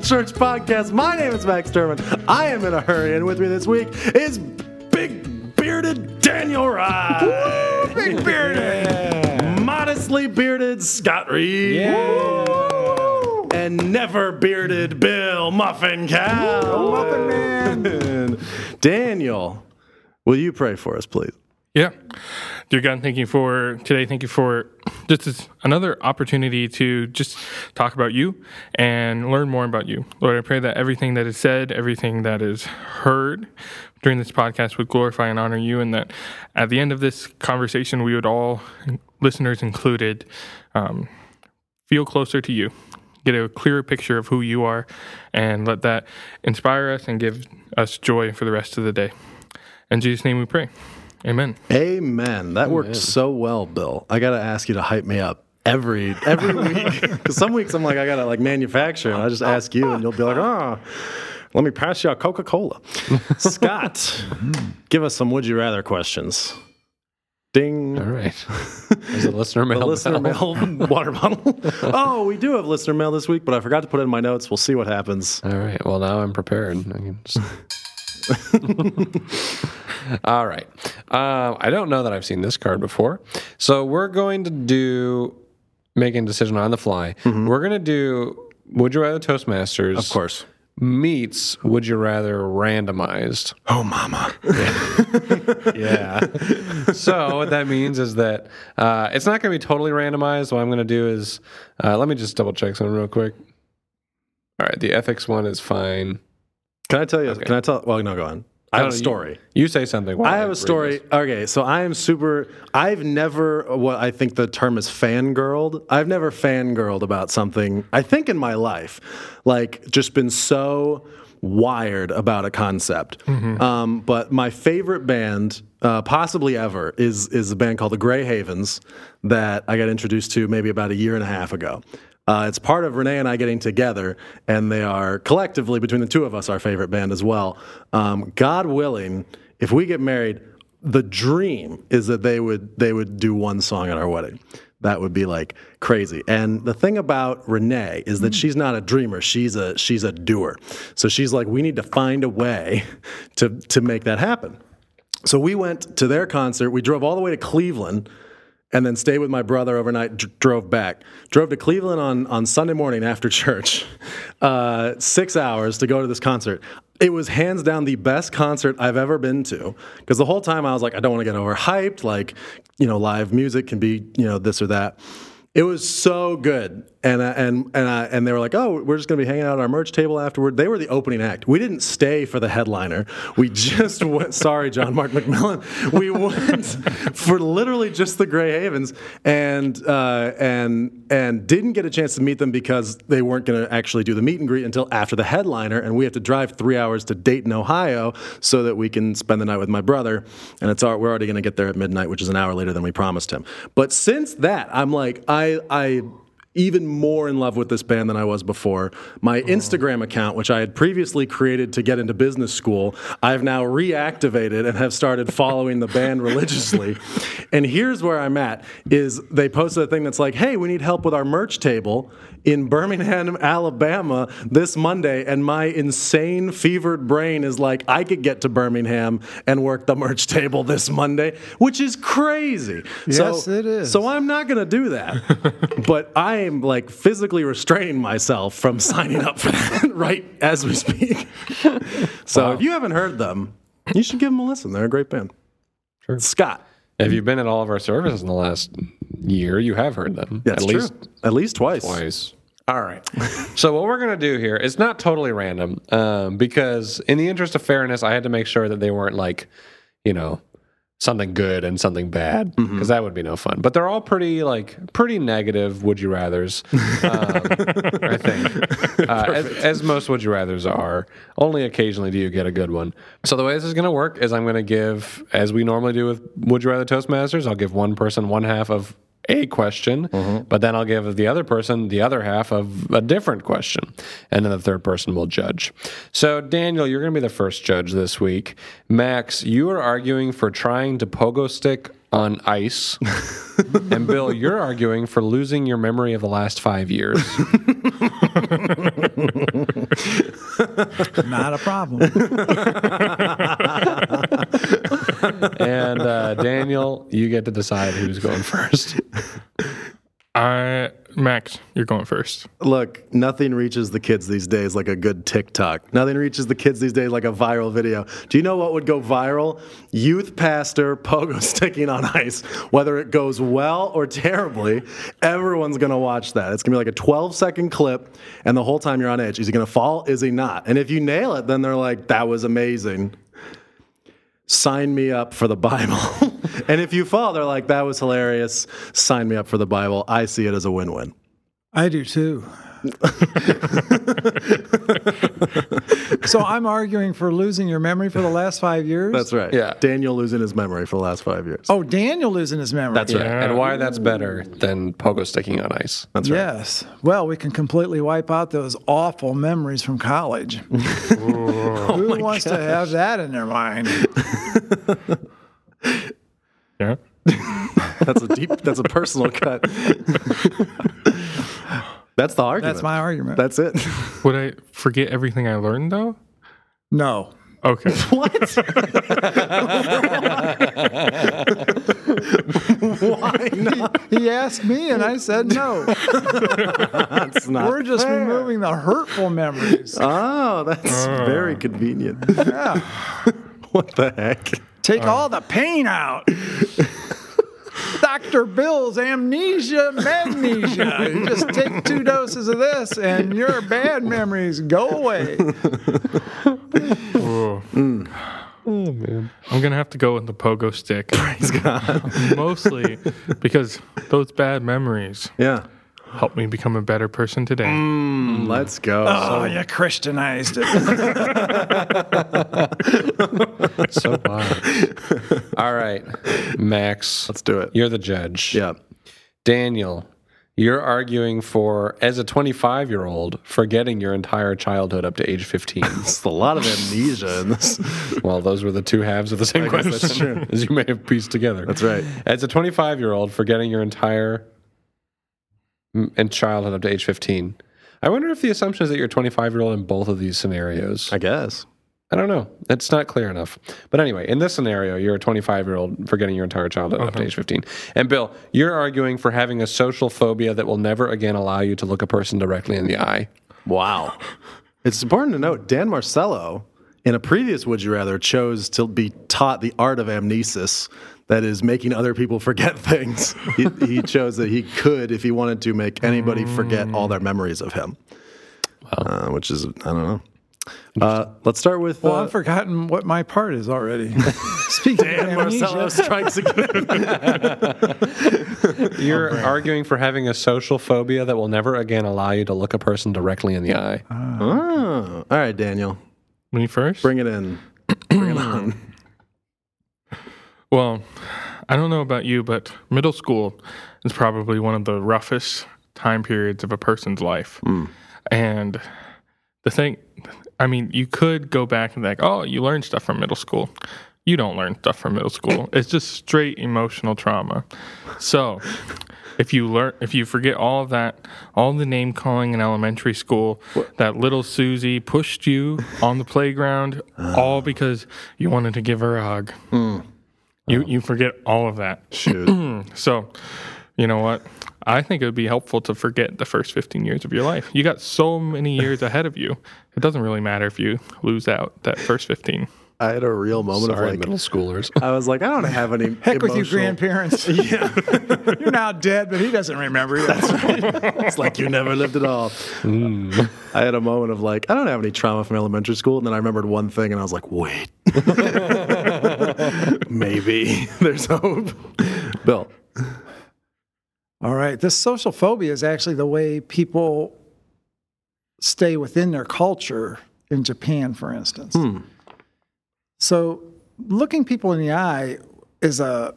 Gospel Church podcast. My name is Max Sturman. I am in a hurry, and with me this week is big bearded Daniel Rye. Big bearded. Modestly bearded Scott Reed. And never bearded Bill Muffin Cow. Muffin Man. Daniel, will you pray for us, please? Yeah. Dear God, thank you for today. Thank you for just another opportunity to just talk about you and learn more about you. Lord, I pray that everything that is said, everything that is heard during this podcast would glorify and honor you, and that at the end of this conversation, we would all, listeners included, um, feel closer to you, get a clearer picture of who you are, and let that inspire us and give us joy for the rest of the day. In Jesus' name we pray. Amen. Amen. That worked so well, Bill. I got to ask you to hype me up every every week because some weeks I'm like I gotta like manufacture and I just ask you and you'll be like oh let me pass you a Coca Cola. Scott, give us some would you rather questions. Ding. All right. There's a listener mail. The listener mail water bottle. oh, we do have listener mail this week, but I forgot to put it in my notes. We'll see what happens. All right. Well, now I'm prepared. I can just... All right. Um, I don't know that I've seen this card before. So we're going to do making a decision on the fly. We're going to do Would You Rather Toastmasters. Of course. Meets Would You Rather randomized. Oh, mama. Yeah. so what that means is that uh, it's not going to be totally randomized. What I'm going to do is uh, let me just double check something real quick. All right, the ethics one is fine. Can I tell you? Can I tell? Well, no, go on. I have a No, you- story. You, say something. I have a story. this. Okay, so I am super. I've never what I think the term is fangirled. I've never fangirled about something. I think in my life, like just been so wired about a concept. Um, but my favorite band, uh, possibly ever, is is a band called the Grey Havens that I got introduced to maybe about a year and a half ago. Uh, it's part of Renee and I getting together, and they are collectively, between the two of us, our favorite band as well. Um, God willing, if we get married, the dream is that they would they would do one song at our wedding. That would be like crazy. And the thing about Renee is that she's not a dreamer. She's a she's a doer. So she's like, we need to find a way to to make that happen. So we went to their concert. We drove all the way to Cleveland and then stayed with my brother overnight, d- drove back. Drove to Cleveland on, on Sunday morning after church, uh, six hours to go to this concert. It was hands down the best concert I've ever been to. Because the whole time I was like, I don't want to get overhyped. Like, you know, live music can be, you know, this or that. It was so good, and uh, and and uh, and they were like, "Oh, we're just gonna be hanging out at our merch table afterward." They were the opening act. We didn't stay for the headliner. We just went. Sorry, John Mark McMillan. We went for literally just the Grey Havens, and uh, and and didn't get a chance to meet them because they weren't gonna actually do the meet and greet until after the headliner, and we have to drive three hours to Dayton, Ohio, so that we can spend the night with my brother. And it's our, we're already gonna get there at midnight, which is an hour later than we promised him. But since that, I'm like, I I even more in love with this band than I was before. My oh. Instagram account, which I had previously created to get into business school, I've now reactivated and have started following the band religiously. And here's where I'm at is they posted a thing that's like, "Hey, we need help with our merch table in Birmingham, Alabama this Monday." And my insane fevered brain is like, "I could get to Birmingham and work the merch table this Monday," which is crazy. Yes, so, it is. So I'm not going to do that. but I am like physically restraining myself from signing up for that right as we speak. so if you haven't heard them, you should give them a listen. They're a great band. Sure. Scott. If you've been at all of our services in the last year, you have heard them. That's at true. least At least twice. twice. All right. so what we're gonna do here, it's not totally random, um, because in the interest of fairness, I had to make sure that they weren't like, you know, something good and something bad, because Mm-hmm. that would be no fun. But they're all pretty like pretty negative. Would you rather's? Um, I think, uh, as, as most would you rather's are. Only occasionally do you get a good one. So the way this is gonna work is I'm gonna give, as we normally do with Would You Rather Toastmasters, I'll give one person one half of a question, mm-hmm. but then I'll give the other person the other half of a different question. And then the third person will judge. So, Daniel, you're going to be the first judge this week. Max, you are arguing for trying to pogo stick on ice. and Bill, you're arguing for losing your memory of the last five years. Not a problem. and uh, Daniel, you get to decide who's going first. I Max, you're going first. Look, nothing reaches the kids these days like a good TikTok. Nothing reaches the kids these days like a viral video. Do you know what would go viral? Youth pastor pogo sticking on ice. Whether it goes well or terribly, everyone's going to watch that. It's going to be like a 12 second clip, and the whole time you're on edge. Is he going to fall? Is he not? And if you nail it, then they're like, that was amazing. Sign me up for the Bible. and if you fall, they're like, that was hilarious. Sign me up for the Bible. I see it as a win win. I do too. So I'm arguing for losing your memory for the last five years. That's right. Yeah. Daniel losing his memory for the last five years. Oh, Daniel losing his memory. That's right. And why that's better than pogo sticking on ice. That's right. Yes. Well, we can completely wipe out those awful memories from college. Oh Who wants to have that in their mind? Yeah. That's a deep. That's a personal cut. That's the argument. That's my argument. That's it. Would I forget everything I learned though? no. Okay. what? Why not? He asked me, and I said no. That's not. We're just fair. removing the hurtful memories. Oh, that's ah. very convenient. Yeah. what the heck? Take all the pain out. Dr. Bill's amnesia, magnesia. You just take two doses of this and your bad memories go away. Whoa. Oh, man. I'm gonna have to go with the pogo stick. Praise God. Mostly because those bad memories Yeah. Helped me become a better person today. Mm, let's go. Oh, you Christianized it. So wild. All right, Max, Let's do it. you're the judge. Yeah. Daniel, you're arguing for, as a 25 year old, forgetting your entire childhood up to age 15. It's a lot of amnesia in this. well, those were the two halves of the same question, as you may have pieced together. That's right. As a 25 year old, forgetting your entire and childhood up to age 15. I wonder if the assumption is that you're 25 year old in both of these scenarios. I guess. I don't know. It's not clear enough. But anyway, in this scenario, you're a 25 year old forgetting your entire childhood up to uh-huh. age 15. And Bill, you're arguing for having a social phobia that will never again allow you to look a person directly in the eye. Wow. It's important to note Dan Marcello, in a previous Would You Rather, chose to be taught the art of amnesis. That is making other people forget things. He, he chose that he could, if he wanted to, make anybody forget all their memories of him. Uh, which is, I don't know. Uh, let's start with Well, uh, I've forgotten what my part is already. Speaking Dan of Marcello strikes again. You're arguing for having a social phobia that will never again allow you to look a person directly in the eye. oh, all right, Daniel, Me first? bring it in. Bring it on. Well, I don't know about you, but middle school is probably one of the roughest time periods of a person's life. Hmm. And the thing, I mean, you could go back and be like, oh, you learned stuff from middle school. You don't learn stuff from middle school. It's just straight emotional trauma. So, if you learn, if you forget all that, all the name calling in elementary school, that little Susie pushed you on the playground, all because you wanted to give her a hug. Hmm. You oh. you forget all of that. Shoot. So, you know what? I think it would be helpful to forget the first 15 years of your life. You got so many years ahead of you. It doesn't really matter if you lose out that first 15. I had a real moment Sorry, of like, middle schoolers. I was like, I don't have any. heck with you, grandparents. Yeah. You're now dead, but he doesn't remember you. That's right. It's like you never lived at all. Mm. I had a moment of like, I don't have any trauma from elementary school. And then I remembered one thing and I was like, wait. Maybe there's hope. Bill. All right. This social phobia is actually the way people stay within their culture in Japan, for instance. Hmm. So, looking people in the eye is a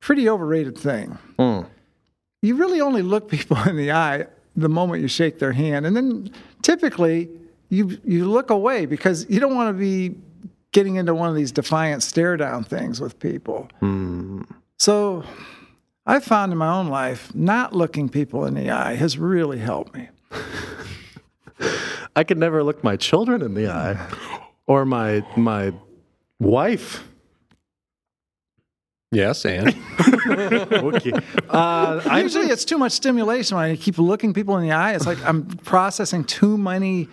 pretty overrated thing. Hmm. You really only look people in the eye the moment you shake their hand, and then typically you you look away because you don't want to be getting into one of these defiant stare down things with people. So I found in my own life not looking people in the eye has really helped me. I could never look my children in the eye or my my wife. Yes, and Okay. Uh, I Usually it's too much stimulation when I keep looking people in the eye. It's like I'm processing too many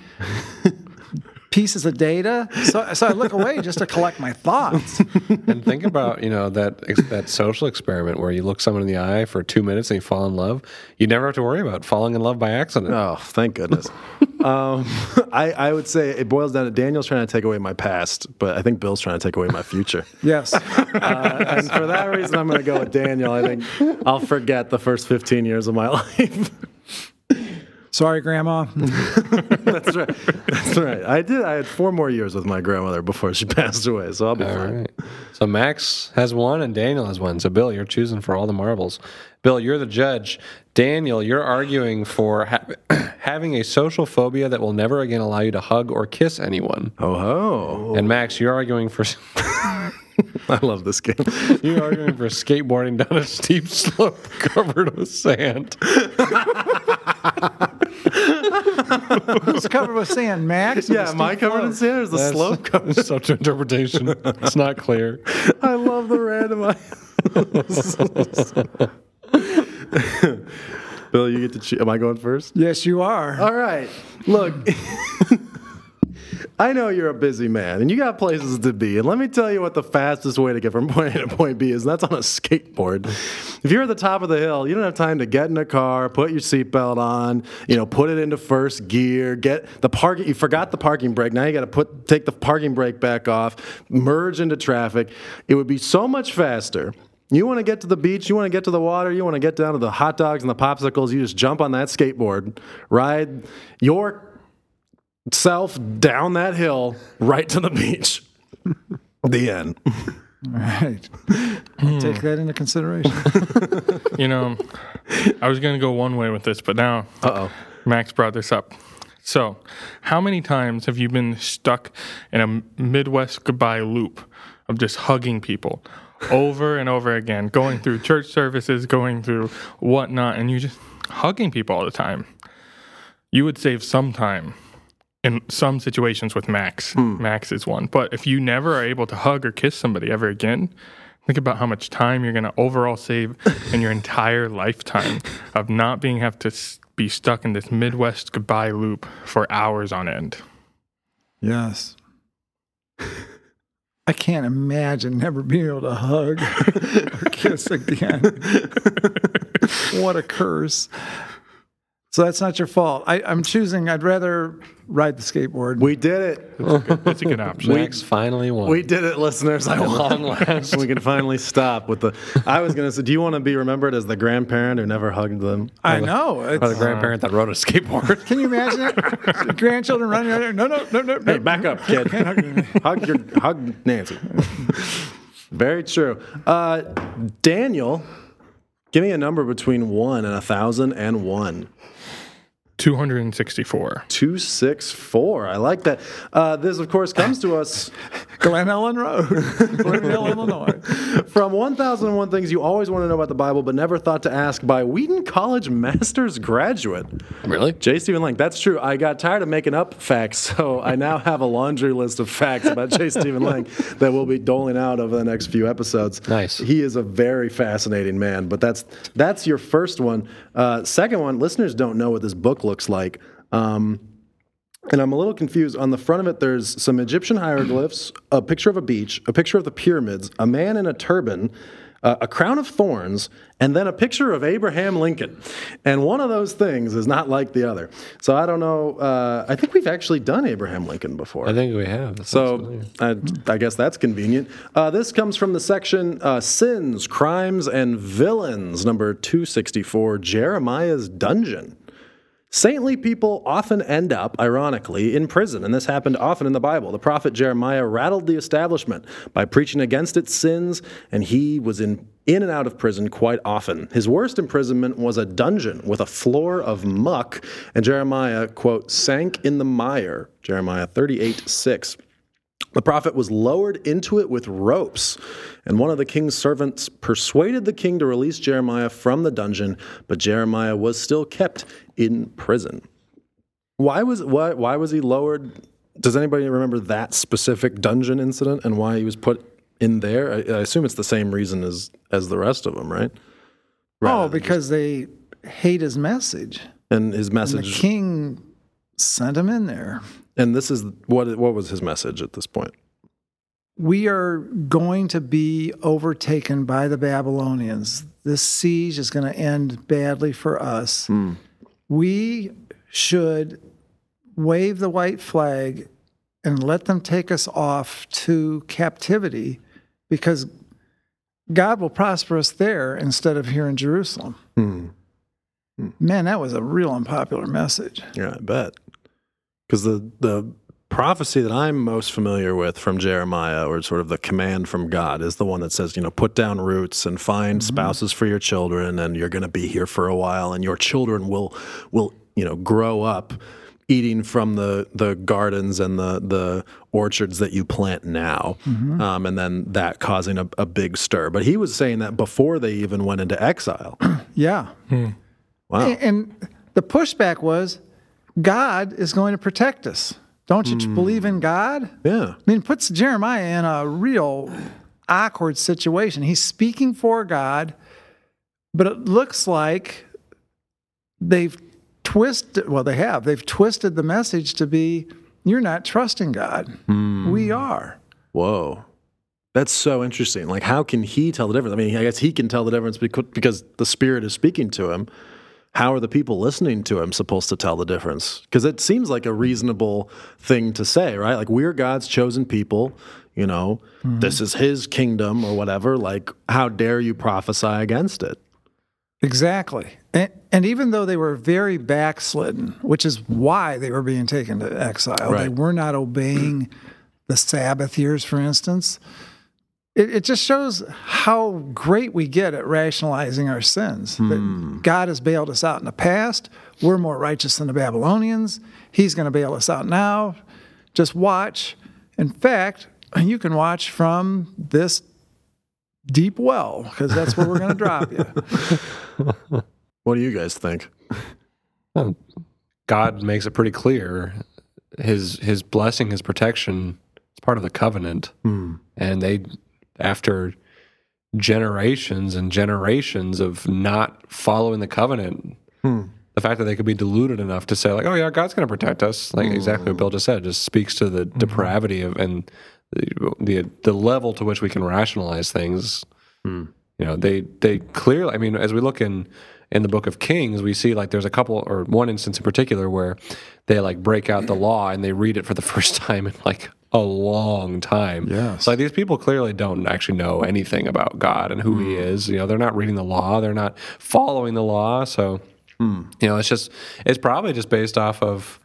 pieces of data. So, so I look away just to collect my thoughts. and think about you know that that social experiment where you look someone in the eye for two minutes and you fall in love. You never have to worry about falling in love by accident. Oh, thank goodness. um, I, I would say it boils down to Daniel's trying to take away my past, but I think Bill's trying to take away my future. Yes. Uh, and for that reason, I'm going to go with Daniel. I think I'll forget the first 15 years of my life. Sorry, Grandma. That's right. That's right. I did. I had four more years with my grandmother before she passed away, so I'll be All fine. right. So Max has one and Daniel has one. So Bill, you're choosing for all the marbles. Bill, you're the judge. Daniel, you're arguing for ha- having a social phobia that will never again allow you to hug or kiss anyone. Oh ho! And Max, you're arguing for I love this game. you're arguing for skateboarding down a steep slope covered with sand. Who's covered with sand, Max? yeah, am I covered in sand? Or is the That's slope covered? Such interpretation. It's not clear. I love the random. Bill, you get to choose. Am I going first? Yes, you are. All right. Look, I know you're a busy man and you got places to be. And let me tell you what the fastest way to get from point A to point B is, and that's on a skateboard. If you're at the top of the hill, you don't have time to get in a car, put your seatbelt on, you know, put it into first gear, get the parking. You forgot the parking brake. Now you got to put take the parking brake back off, merge into traffic. It would be so much faster. You want to get to the beach, you want to get to the water, you want to get down to the hot dogs and the popsicles, you just jump on that skateboard, ride your self down that hill right to the beach. the end. Right. I'll take that into consideration. You know, I was going to go one way with this, but now Uh-oh. Max brought this up. So, how many times have you been stuck in a Midwest goodbye loop of just hugging people over and over again, going through church services, going through whatnot, and you just hugging people all the time? You would save some time in some situations with Max. Hmm. Max is one. But if you never are able to hug or kiss somebody ever again, think about how much time you're going to overall save in your entire lifetime of not being have to be stuck in this Midwest goodbye loop for hours on end. Yes. I can't imagine never being able to hug or kiss again. what a curse. So that's not your fault. I, I'm choosing, I'd rather ride the skateboard. We did it. That's a good option. Max finally won. We did it, listeners. I won. last. we can finally stop with the. I was going to say, do you want to be remembered as the grandparent who never hugged them? I know. Or the It's, grandparent that rode a skateboard. can you imagine it? Grandchildren running around there. No, no, no, no. Hey, back up, kid. hug your hug Nancy. Very true. Uh, Daniel, give me a number between one and a thousand and one. 264. Two six four. I like that. Uh, this, of course, comes to us Glen Ellyn Road, Glenville, Illinois. from 1001 Things You Always Want to Know About the Bible But Never Thought to Ask by Wheaton College Master's Graduate. really? J. Stephen Lang. That's true. I got tired of making up facts, so I now have a laundry list of facts about J. Stephen Lang that we'll be doling out over the next few episodes. Nice. He is a very fascinating man. But that's that's your first one. Uh, second one. Listeners don't know what this book looks like. Um, and I'm a little confused. On the front of it, there's some Egyptian hieroglyphs, a picture of a beach, a picture of the pyramids, a man in a turban, uh, a crown of thorns, and then a picture of Abraham Lincoln. And one of those things is not like the other. So I don't know. Uh, I think we've actually done Abraham Lincoln before. I think we have. That. So I, I guess that's convenient. Uh, this comes from the section uh, Sins, Crimes, and Villains, number 264, Jeremiah's Dungeon. Saintly people often end up, ironically, in prison, and this happened often in the Bible. The prophet Jeremiah rattled the establishment by preaching against its sins, and he was in in and out of prison quite often. His worst imprisonment was a dungeon with a floor of muck, and Jeremiah, quote, sank in the mire. Jeremiah 38 6. The prophet was lowered into it with ropes, and one of the king's servants persuaded the king to release Jeremiah from the dungeon, but Jeremiah was still kept in prison. Why was why, why was he lowered? Does anybody remember that specific dungeon incident and why he was put in there? I, I assume it's the same reason as as the rest of them, right? Oh, because they hate his message. And his And the message, king sent him in there. And this is what what was his message at this point? We are going to be overtaken by the Babylonians. This siege is going to end badly for us. Hmm. We should wave the white flag and let them take us off to captivity because God will prosper us there instead of here in Jerusalem. Hmm. Hmm. Man, that was a real unpopular message. Yeah, I bet. Because the the prophecy that I'm most familiar with from Jeremiah, or sort of the command from God, is the one that says, you know, put down roots and find spouses for your children, and you're going to be here for a while, and your children will will you know grow up eating from the the gardens and the the orchards that you plant now, um, and then that causing a, a big stir. But he was saying that before they even went into exile. Yeah. Wow. A- And the pushback was God is going to protect us. Don't you hmm. believe in God? Yeah. I mean, it puts Jeremiah in a real awkward situation. He's speaking for God, but it looks like they've twisted, well, they have, they've twisted the message to be you're not trusting God. Hmm. We are. Whoa. That's so interesting. Like, how can he tell the difference? I mean, I guess he can tell the difference becau- because the Spirit is speaking to him. How are the people listening to him supposed to tell the difference? Because it seems like a reasonable thing to say, right? Like, we're God's chosen people. You know, mm-hmm. this is his kingdom or whatever. Like, how dare you prophesy against it? Exactly. And, and even though they were very backslidden, which is why they were being taken to exile, they were not obeying the Sabbath years, for instance. It, it just shows how great we get at rationalizing our sins. That hmm. God has bailed us out in the past. We're more righteous than the Babylonians. He's going to bail us out now. Just watch. In fact, you can watch from this deep well because that's where we're going to drop you. What do you guys think? God makes it pretty clear his his blessing, his protection is part of the covenant. Hmm. And they after generations and generations of not following the covenant, hmm. the fact that they could be deluded enough to say like, "Oh yeah, God's going to protect us," like hmm. exactly what Bill just said, just speaks to the mm-hmm. depravity of and the, the the level to which we can rationalize things. Hmm. You know, they they clearly. I mean, as we look in in the Book of Kings, we see like there's a couple or one instance in particular where they like break out the law and they read it for the first time in like a long time. Yes. So like these people clearly don't actually know anything about God and who He is. You know, they're not reading the law. They're not following the law. So you know, it's just it's probably just based off of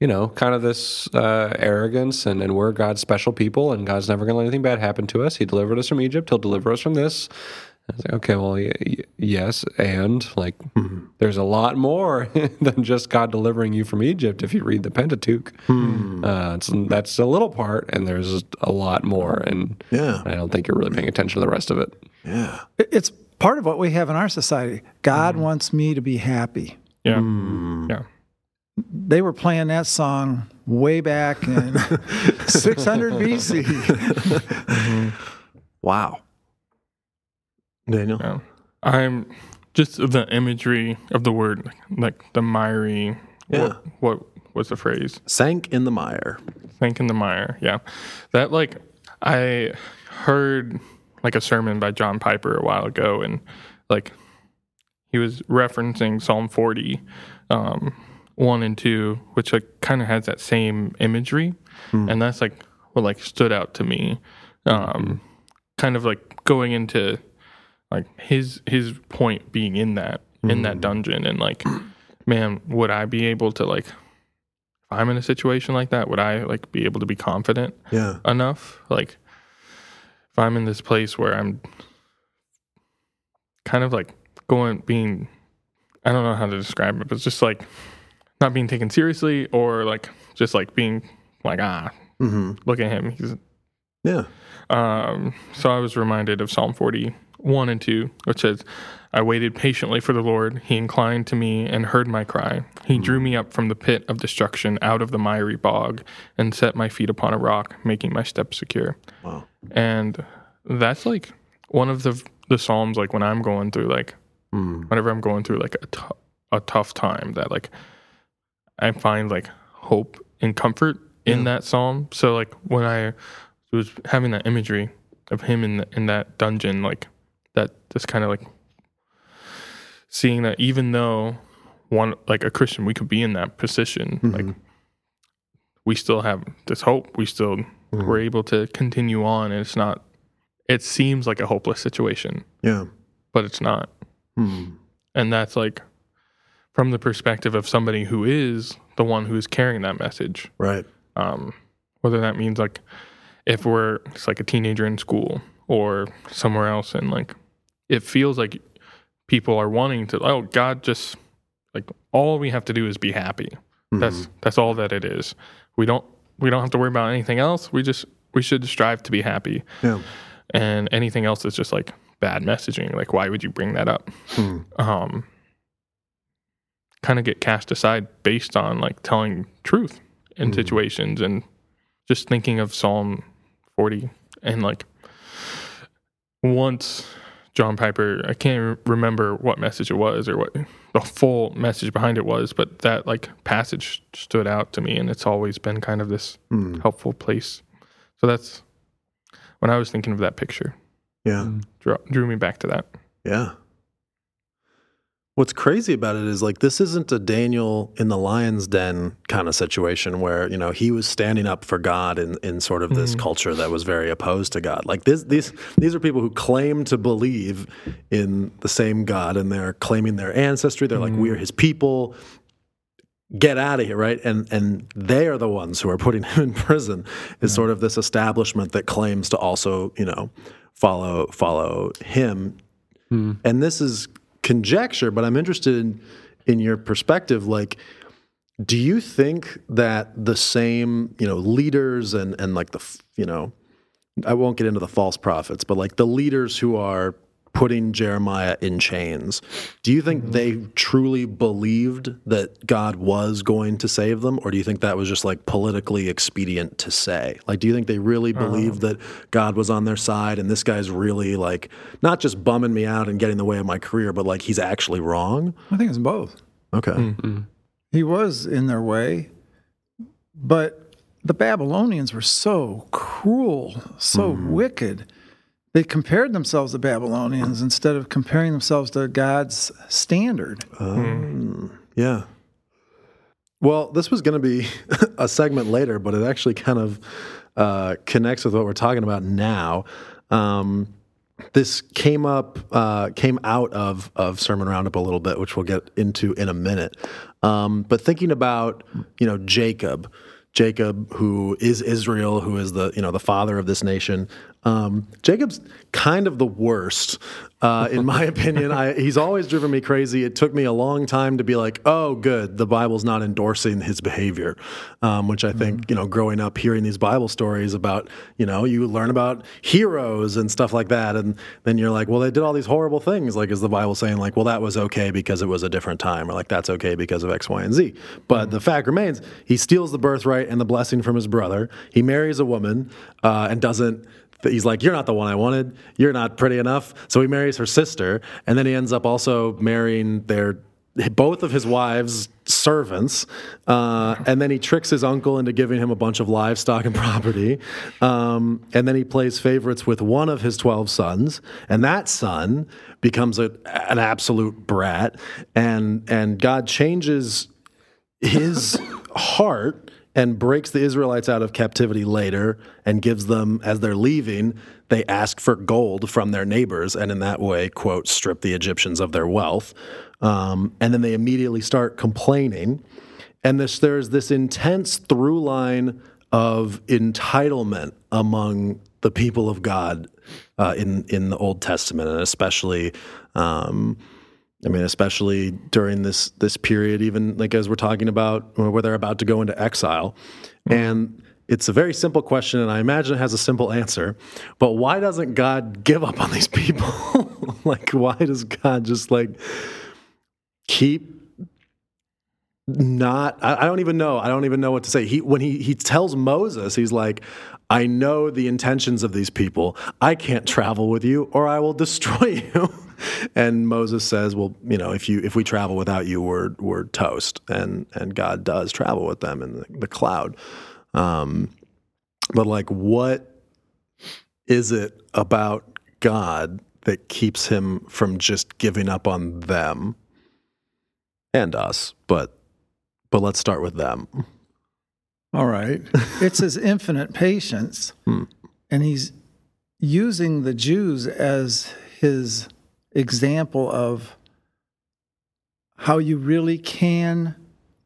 you know, kind of this uh, arrogance, and, and we're God's special people, and God's never going to let anything bad happen to us. He delivered us from Egypt; He'll deliver us from this. I was like, okay, well, y- y- yes, and like, hmm. there's a lot more than just God delivering you from Egypt. If you read the Pentateuch, hmm. uh, it's, that's a little part, and there's a lot more, and Yeah. I don't think you're really paying attention to the rest of it. Yeah. It's part of what we have in our society. God hmm. wants me to be happy. Yeah. Yeah. They were playing that song way back in 600 BC. Mm-hmm. Wow. Daniel. Yeah. I'm just the imagery of the word, like the miry. Yeah. What, what was the phrase? Sank in the mire. Sank in the mire. Yeah. That like I heard like a sermon by John Piper a while ago and like he was referencing Psalm 40, um, one and two, which like kind of has that same imagery. And that's like what like stood out to me. Um, kind of like going into like his his point being in that in that dungeon and like man would i be able to like if i'm in a situation like that would i like be able to be confident Yeah. enough like if i'm in this place where i'm kind of like going being I don't know how to describe it, but it's just like not being taken seriously or like just like being like ah mm-hmm. look at him he's Yeah. um, so I was reminded of Psalm 41 and 2, which says, I waited patiently for the Lord. He inclined to me and heard my cry. He drew me up from the pit of destruction, out of the miry bog, and set my feet upon a rock, making my steps secure. Wow. And that's like one of the the psalms. Like when I'm going through like, hmm. whenever I'm going through like a a tough time, that like I find like hope and comfort in that psalm. So like when I was having that imagery of him in the, in that dungeon, like that, just kind of like seeing that even though one like a Christian, we could be in that position, like mm-hmm. we still have this hope. We still mm-hmm. we're able to continue on, and it's not. It seems like a hopeless situation, Yeah. but it's not. Hmm. And that's like from the perspective of somebody who is the one who is carrying that message. Right. Um, whether that means like if we're it's like a teenager in school or somewhere else, and like it feels like people are wanting to. Oh, God, just like all we have to do is be happy. Mm-hmm. That's that's all that it is. We don't we don't have to worry about anything else. We just we should strive to be happy Yeah. and anything else is just like bad messaging like why would you bring that up hmm. um kind of get cast aside based on like telling truth in hmm. situations and just thinking of psalm 40 and like once john piper i can't re- remember what message it was or what the full message behind it was but that like passage stood out to me and it's always been kind of this hmm. helpful place so that's when i was thinking of that picture Yeah. Hmm. drew, drew me back to that. Yeah. What's crazy about it is like this isn't a Daniel in the lion's den kind of situation where, you know, he was standing up for God in, in sort of this mm. culture that was very opposed to God. Like this these these are people who claim to believe in the same God and they're claiming their ancestry. They're like, we're mm. his people. Get out of here, right? And and they are the ones who are putting him in prison. Is sort of this establishment that claims to also, you know, follow follow him hmm. and this is conjecture, but I'm interested in, in your perspective. Like, do you think that the same, you know, leaders and and like the, you know, I won't get into the false prophets, but like the leaders who are putting Jeremiah in chains, do you think they truly believed that God was going to save them, or do you think that was just like politically expedient to say? Like, do you think they really uh-huh. believed that God was on their side and this guy's really like not just bumming me out and getting in the way of my career, but like he's actually wrong? I think it's both. Okay. Mm-hmm. He was in their way, but the Babylonians were so cruel, so mm-hmm. wicked. They compared themselves to Babylonians instead of comparing themselves to God's standard. Yeah. Well, this was going to be a segment later, but it actually kind of uh, connects with what we're talking about now. Um, this came up, uh, came out of of Sermon Roundup a little bit, which we'll get into in a minute. Um, but thinking about, you know, Jacob, Jacob, who is Israel, who is the you know the father of this nation. Um, Jacob's kind of the worst, uh, in my opinion. I, he's always driven me crazy. It took me a long time to be like, oh, good, the Bible's not endorsing his behavior, um, which I think you know, growing up hearing these Bible stories about you know, you learn about heroes and stuff like that, and then you're like, well, they did all these horrible things. Like, is the Bible saying like, well, that was okay because it was a different time, or like that's okay because of X, Y, and Z? But the fact remains, he steals the birthright and the blessing from his brother. He marries a woman uh, and doesn't. He's like, You're not the one I wanted. You're not pretty enough. So he marries her sister. And then he ends up also marrying their both of his wives' servants. Uh, and then he tricks his uncle into giving him a bunch of livestock and property. Um, and then he plays favorites with one of his 12 sons. And that son becomes a, an absolute brat. And, and God changes his heart and breaks the Israelites out of captivity later and gives them, as they're leaving, they ask for gold from their neighbors and in that way, quote, strip the Egyptians of their wealth. Um, and then they immediately start complaining. And this, there's this intense through line of entitlement among the people of God uh, in in the Old Testament, and especially. Um, I mean, especially during this this period, even like as we're talking about where they're about to go into exile, mm-hmm. and it's a very simple question, and I imagine it has a simple answer. But why doesn't God give up on these people? like, why does God just like keep not? I, I don't even know. I don't even know what to say. He when he he tells Moses, he's like, "I know the intentions of these people. I can't travel with you, or I will destroy you." and Moses says, "Well, you know, if you if we travel without you, we're we're toast." And and God does travel with them in the, the cloud. Um, but like, what is it about God that keeps him from just giving up on them and us? But but let's start with them. All right. it's his infinite patience. Hmm. And he's using the Jews as his example of how you really can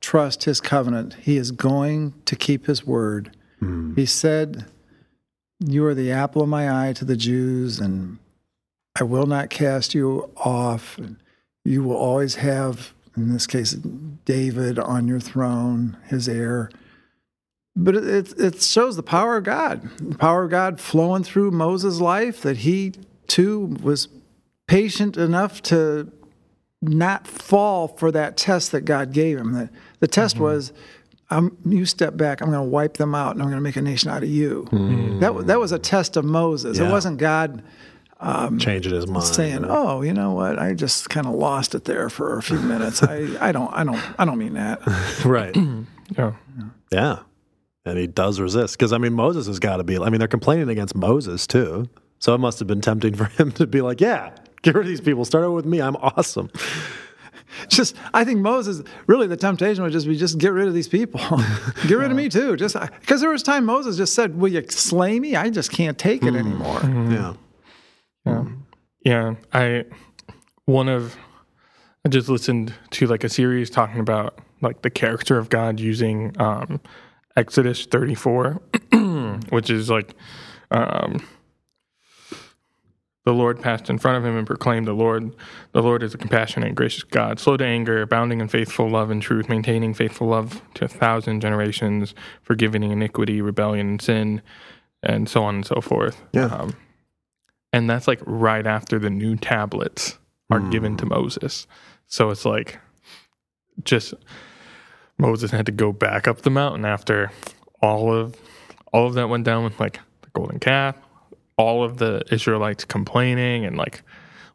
trust his covenant. He is going to keep his word. He said, You are the apple of my eye to the Jews, and I will not cast you off. You will always have, in this case, David on your throne, his heir. But it, it, it shows the power of God, the power of God flowing through Moses' life, that he too was patient enough to not fall for that test that God gave him. The, the test mm-hmm. was, I'm, you step back, I'm going to wipe them out, and I'm going to make a nation out of you. Mm-hmm. That, wa- that was a test of Moses. It wasn't God um, Changing his mind. saying, "Oh, you know what? I just kind of lost it there for a few minutes. I, I don't, I don't, I don't mean that." right. Yeah. Yeah. And he does resist. Because, I mean, Moses has got to be, I mean, they're complaining against Moses too. So it must have been tempting for him to be like, yeah, get rid of these people. Start out with me. I'm awesome. just I think Moses really the temptation would just be just get rid of these people, get rid of me too. Just because there was time Moses just said, "Will you slay me? I just can't take it hmm. anymore." Hmm. Yeah. Hmm. Yeah, I one of I just listened to like a series talking about like the character of God using um, Exodus 34, which is like um, the Lord passed in front of him and proclaimed the Lord the Lord is a compassionate and gracious God, slow to anger, abounding in faithful love and truth, maintaining faithful love to a thousand generations, forgiving iniquity, rebellion, and sin, and so on and so forth. Yeah. Um, and that's like right after the new tablets are given to Moses. So it's like just Moses had to go back up the mountain after all of all of that went down with like the golden calf, all of the Israelites complaining and like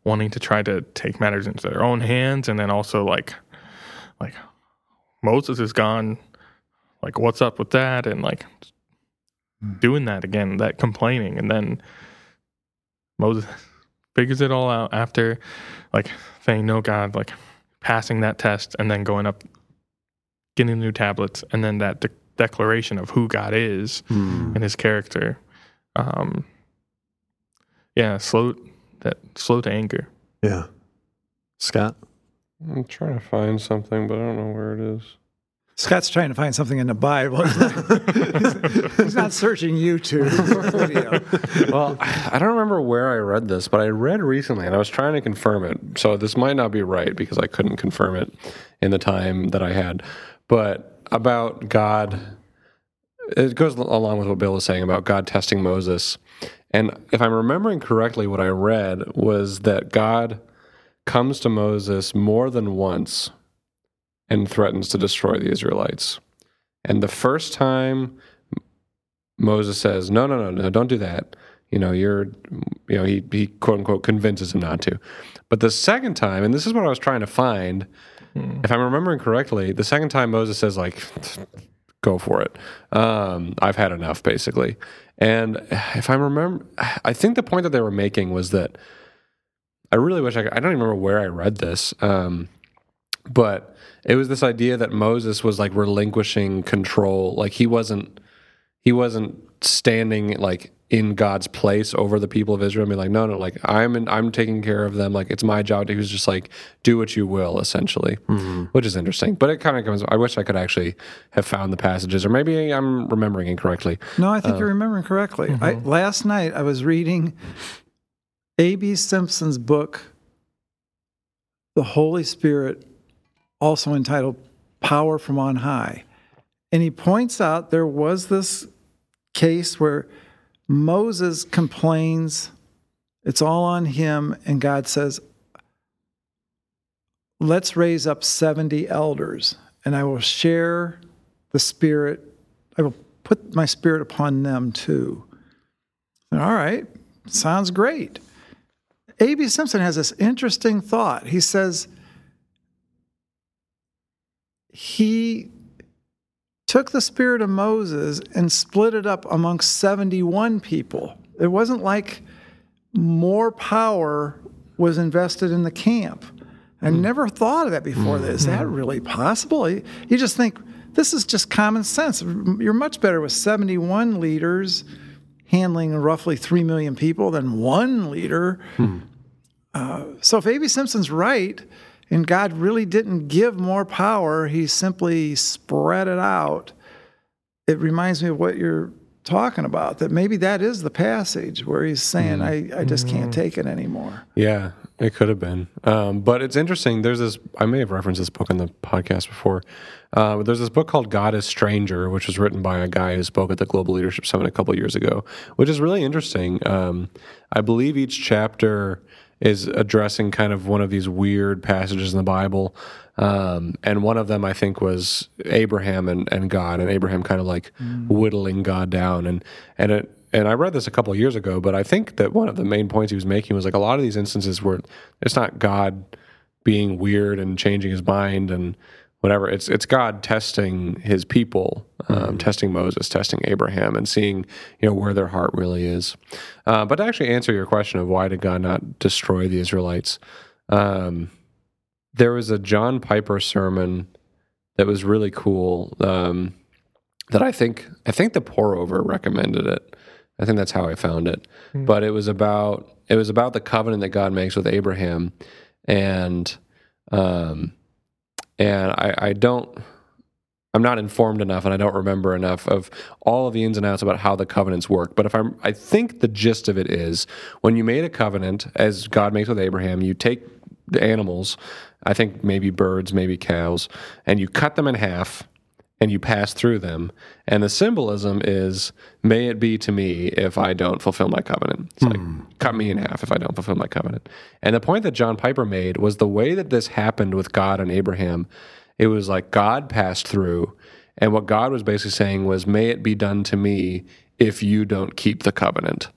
wanting to try to take matters into their own hands. And then also like like Moses is gone. Like what's up with that? And like hmm. doing that again that complaining. And then Moses figures it all out after like saying no God, like passing that test and then going up, getting new tablets, and then that de- declaration of who God is and his character. Um, yeah, slow that slow to anger. Yeah. Scott? I'm trying to find something, but I don't know where it is. Scott's trying to find something in the Bible. He's not, searching YouTube video. well, I don't remember where I read this, but I read recently and I was trying to confirm it. So this might not be right because I couldn't confirm it in the time that I had. But about God, it goes along with what Bill was saying about God testing Moses. And if I'm remembering correctly, what I read was that God comes to Moses more than once and threatens to destroy the Israelites. And the first time Moses says, "No, no, no, no, don't do that." You know, you're, you know, he he quote unquote convinces him not to. But the second time, and this is what I was trying to find, if I'm remembering correctly, the second time Moses says like, "Go for it," um, I've had enough, basically. And if I remember, I think the point that they were making was that I really wish I could, I don't even remember where I read this, um, but it was this idea that Moses was like relinquishing control, like he wasn't he wasn't standing like in God's place over the people of Israel and be like, no, no, like I'm in, I'm taking care of them. Like it's my job. He was just like, do what you will, essentially, mm-hmm. which is interesting. But it kind of comes. I wish I could actually have found the passages, or maybe I'm remembering incorrectly. No, I think uh, you're remembering correctly. I, mm-hmm. last night I was reading A.B. Simpson's book, The Holy Spirit, also entitled Power from On High. And he points out there was this case where Moses complains, it's all on him, and God says, Let's raise up 70 elders, and I will share the Spirit. I will put my Spirit upon them too. And, all right, sounds great. A.B. Simpson has this interesting thought. He says he took the spirit of Moses and split it up amongst 71 people. It wasn't like more power was invested in the camp. I hmm. never thought of that before. Hmm. Is that hmm. really possible? You you just think this is just common sense. You're much better with 71 leaders handling roughly 3 million people than one leader. Uh, so if A.B. Simpson's right, and God really didn't give more power, he simply spread it out. It reminds me of what you're talking about, that maybe that is the passage where he's saying, I, I just can't take it anymore. Yeah, it could have been. Um, but it's interesting. There's this, I may have referenced this book in the podcast before. Uh, but there's this book called God is Stranger, which was written by a guy who spoke at the Global Leadership Summit a couple years ago, which is really interesting. Um, I believe each chapter is addressing kind of one of these weird passages in the Bible. Um, and one of them, I think, was Abraham and, and God, and Abraham kind of like whittling God down. And, and it, and I read this a couple of years ago, but I think that one of the main points he was making was like a lot of these instances where it's not God being weird and changing his mind and whatever. It's it's God testing his people, um, testing Moses, testing Abraham, and seeing you know where their heart really is. Uh, but to actually answer your question of why did God not destroy the Israelites, um, there was a John Piper sermon that was really cool. Um, that I think I think the pour over recommended it. I think that's how I found it. But it was about it was about the covenant that God makes with Abraham, and um, and I, I don't I'm not informed enough and I don't remember enough of all of the ins and outs about how the covenants work. But if I'm I think the gist of it is when you made a covenant as God makes with Abraham, you take the animals, I think maybe birds, maybe cows, and you cut them in half and you pass through them. And the symbolism is, may it be to me if I don't fulfill my covenant. It's like, hmm. cut me in half if I don't fulfill my covenant. And the point that John Piper made was the way that this happened with God and Abraham, it was like God passed through. And what God was basically saying was, may it be done to me if you don't keep the covenant.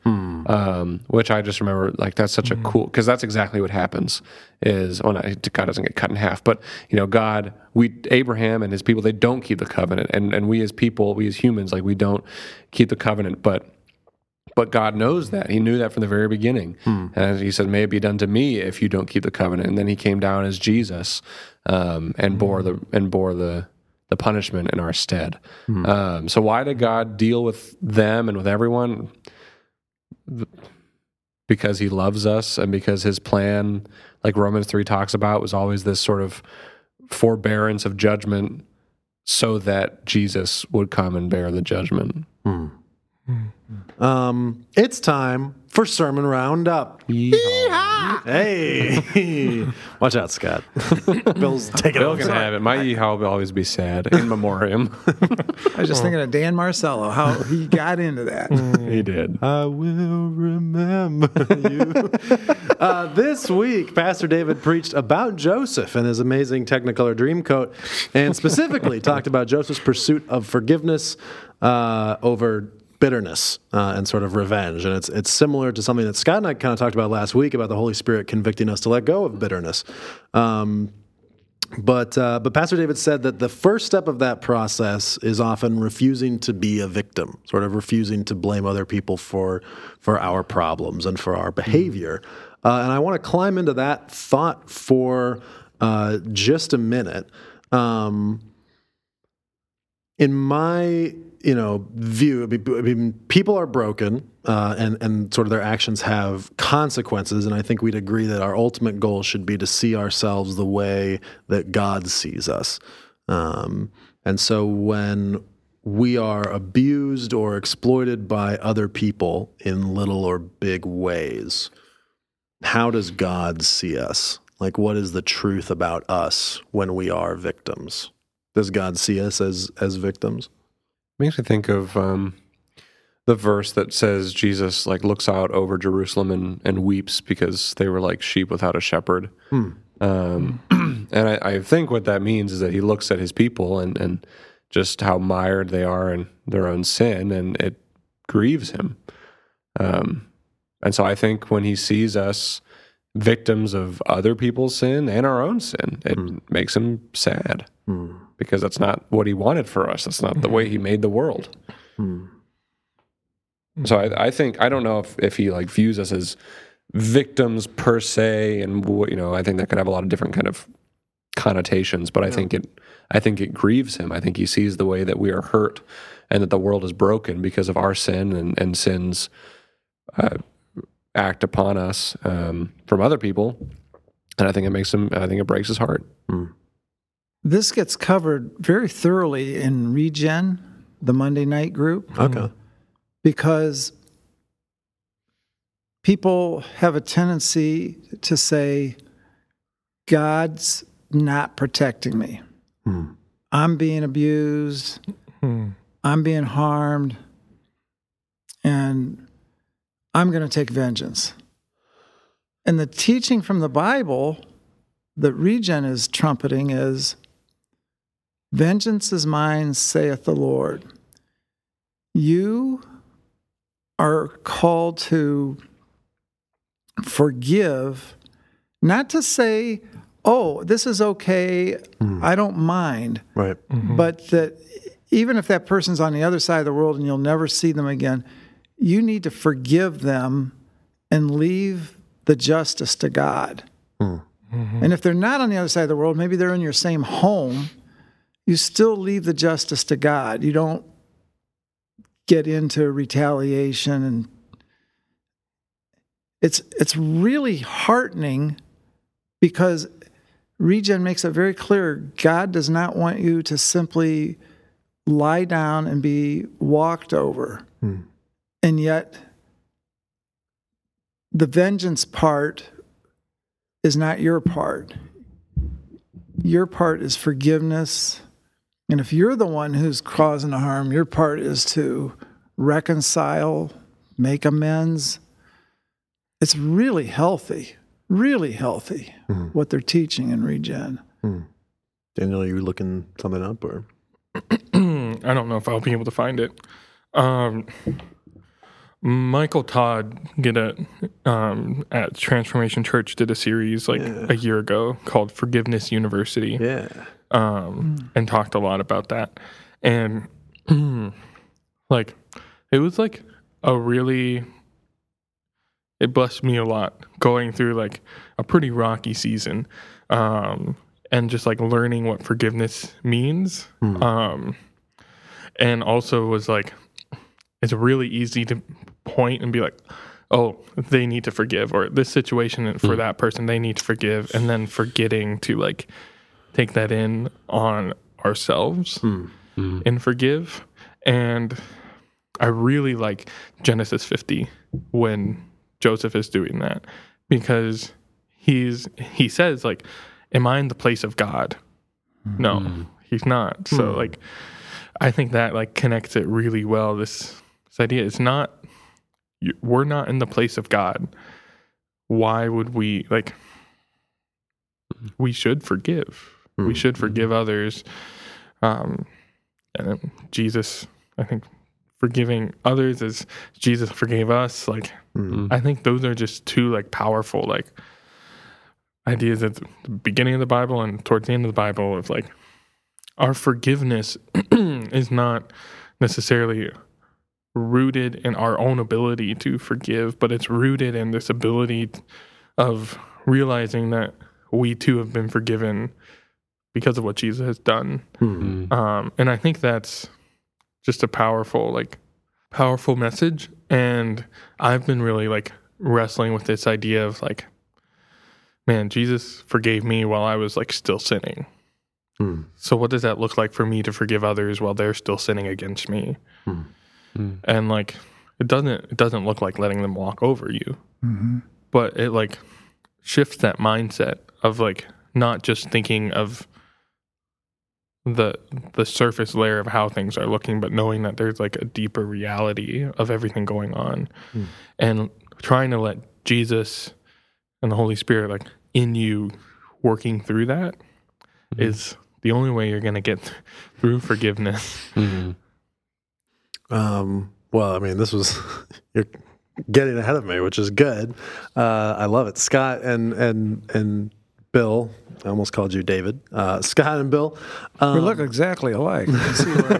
Um, which I just remember, like, that's such a cool, because that's exactly what happens is, well, not, God doesn't get cut in half, but, you know, God, we, Abraham and his people, they don't keep the covenant. And, and we as people, we as humans, like, we don't keep the covenant. But but God knows that. He knew that from the very beginning. And he said, May it be done to me if you don't keep the covenant. And then he came down as Jesus um, and bore the and bore the the punishment in our stead. Um, so why did God deal with them and with everyone? Because he loves us and because his plan, like Romans 3 talks about, was always this sort of forbearance of judgment so that Jesus would come and bear the judgment. Um, it's time for sermon roundup. Hey, watch out, Scott. Bill's taking Bill over. can have it. My yeehaw will always be sad in memoriam. I was just thinking of Dan Marcello, how he got into that. he did. I will remember you. uh, this week, Pastor David preached about Joseph and his amazing Technicolor Dreamcoat, and specifically talked about Joseph's pursuit of forgiveness uh, over bitterness uh, and sort of revenge. And it's it's similar to something that Scott and I kind of talked about last week about the Holy Spirit convicting us to let go of bitterness. Um, but uh, but Pastor David said that the first step of that process is often refusing to be a victim, sort of refusing to blame other people for for our problems and for our behavior. Uh, and I want to climb into that thought for uh, just a minute. Um, in my you know, view. I mean, people are broken, uh, and and sort of their actions have consequences. And I think we'd agree that our ultimate goal should be to see ourselves the way that God sees us. Um, and so when we are abused or exploited by other people in little or big ways, how does God see us? Like, what is the truth about us when we are victims? Does God see us as as victims? Makes me think of um, the verse that says Jesus like looks out over Jerusalem and, and weeps because they were like sheep without a shepherd. Hmm. Um, and I, I think what that means is that he looks at his people and, and just how mired they are in their own sin, and it grieves him. Um, and so I think when he sees us victims of other people's sin and our own sin, it makes him sad Hmm. Because that's not what he wanted for us. That's not the way he made the world. Hmm. So I, I think I don't know if, if he like views us as victims per se, and you know I think that could have a lot of different kind of connotations. But I think it I think it grieves him. I think he sees the way that we are hurt and that the world is broken because of our sin and and sins uh, act upon us um, from other people. And I think it makes him. I think it breaks his heart. This gets covered very thoroughly in Regen, the Monday night group, Okay. because people have a tendency to say, God's not protecting me. Hmm. I'm being abused. Hmm. I'm being harmed. And I'm going to take vengeance. And the teaching from the Bible that Regen is trumpeting is Vengeance is mine, saith the Lord. You are called to forgive, not to say, oh, this is okay, mm-hmm. I don't mind, Right. Mm-hmm. but that even if that person's on the other side of the world and you'll never see them again, you need to forgive them and leave the justice to God. Mm. Mm-hmm. And if they're not on the other side of the world, maybe they're in your same home, you still leave the justice to God. You don't get into retaliation and it's it's really heartening because Regen makes it very clear God does not want you to simply lie down and be walked over. Hmm. And yet, the vengeance part is not your part. Your part is forgiveness. And if you're the one who's causing the harm, your part is to reconcile, make amends. It's really healthy, really healthy what they're teaching in Regen. Daniel, are you looking something up or? I don't know if I'll be able to find it. Um, Michael Todd did a um, at Transformation Church did a series like a year ago called Forgiveness University, Yeah. Um, and talked a lot about that. And like, it was like a really, it blessed me a lot going through like a pretty rocky season, um, and just like learning what forgiveness means. Um, and also was like, it's really easy to point and be like, oh, they need to forgive, or this situation for that person, they need to forgive, and then forgetting to like take that in on ourselves mm-hmm. and forgive. And I really like Genesis 50 when Joseph is doing that because he's he says like am I in the place of God? No, mm-hmm. he's not. So mm. like I think that like connects it really well this this idea is not we're not in the place of God. Why would we like mm. we should forgive. We hmm. should forgive others. Um and then Jesus, I think forgiving others as Jesus forgave us. Like hmm. Hmm. I think those are just two like powerful like ideas at the beginning of the Bible and towards the end of the Bible of like our forgiveness is not necessarily rooted in our own ability to forgive, but it's rooted in this ability of realizing that we too have been forgiven because of what Jesus has done. Um, and I think that's just a powerful like powerful message and I've been really like wrestling with this idea of like man, Jesus forgave me while I was like still sinning. Hmm. So what does that look like for me to forgive others while they're still sinning against me? Hmm. And like it doesn't it doesn't look like letting them walk over you. Mm-hmm. But it like shifts that mindset of like not just thinking of the the surface layer of how things are looking, but knowing that there's like a deeper reality of everything going on. Hmm. And trying to let Jesus and the Holy Spirit like in you working through that is the only way you're going to get through forgiveness. Mhm. Um, well, I mean, this was you're getting ahead of me, which is good. Uh, I love it, Scott and and and Bill. I almost called you David. Uh, Scott and Bill. Um, we look exactly alike. You can see where-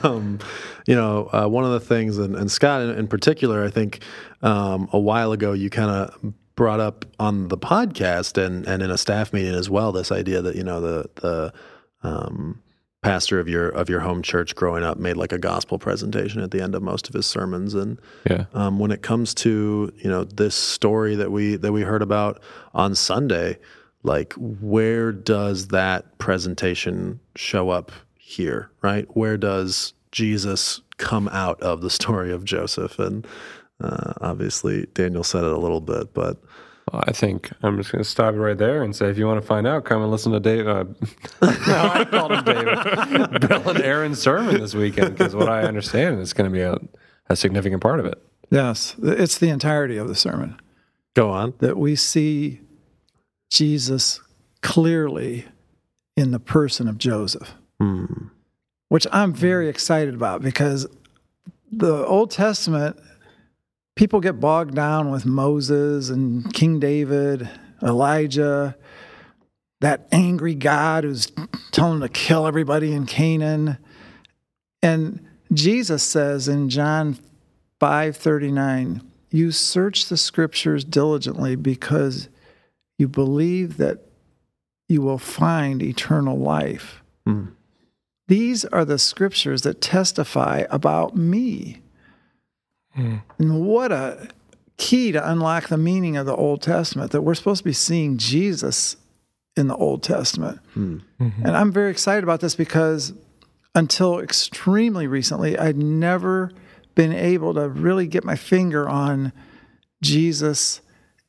um, you know, uh, one of the things, and, and Scott in, in particular, I think um, a while ago you kind of brought up on the podcast and, and in a staff meeting as well this idea that you know the the um, pastor of your of your home church growing up made like a gospel presentation at the end of most of his sermons and Yeah. um, when it comes to you know this story that we that we heard about on Sunday, like where does that presentation show up here, right? Where does Jesus come out of the story of Joseph? And uh, obviously, Daniel said it a little bit, but I think I'm just going to stop it right there and say, if you want to find out, come and listen to Dave. Uh, no, I called him David. Bill and Aaron's sermon this weekend because what I understand is going to be a, a significant part of it. yes, it's the entirety of the sermon go on. that we see Jesus clearly in the person of Joseph, Hmm. which I'm very excited about because the Old Testament, people get bogged down with Moses and King David, Elijah, that angry God who's telling them to kill everybody in Canaan. And Jesus says in John 5:39, "You search the scriptures diligently because you believe that you will find eternal life." Hmm. These are the scriptures that testify about me. Hmm. And what a key to unlock the meaning of the Old Testament that we're supposed to be seeing Jesus in the Old Testament. Hmm. Mm-hmm. And I'm very excited about this because until extremely recently, I'd never been able to really get my finger on Jesus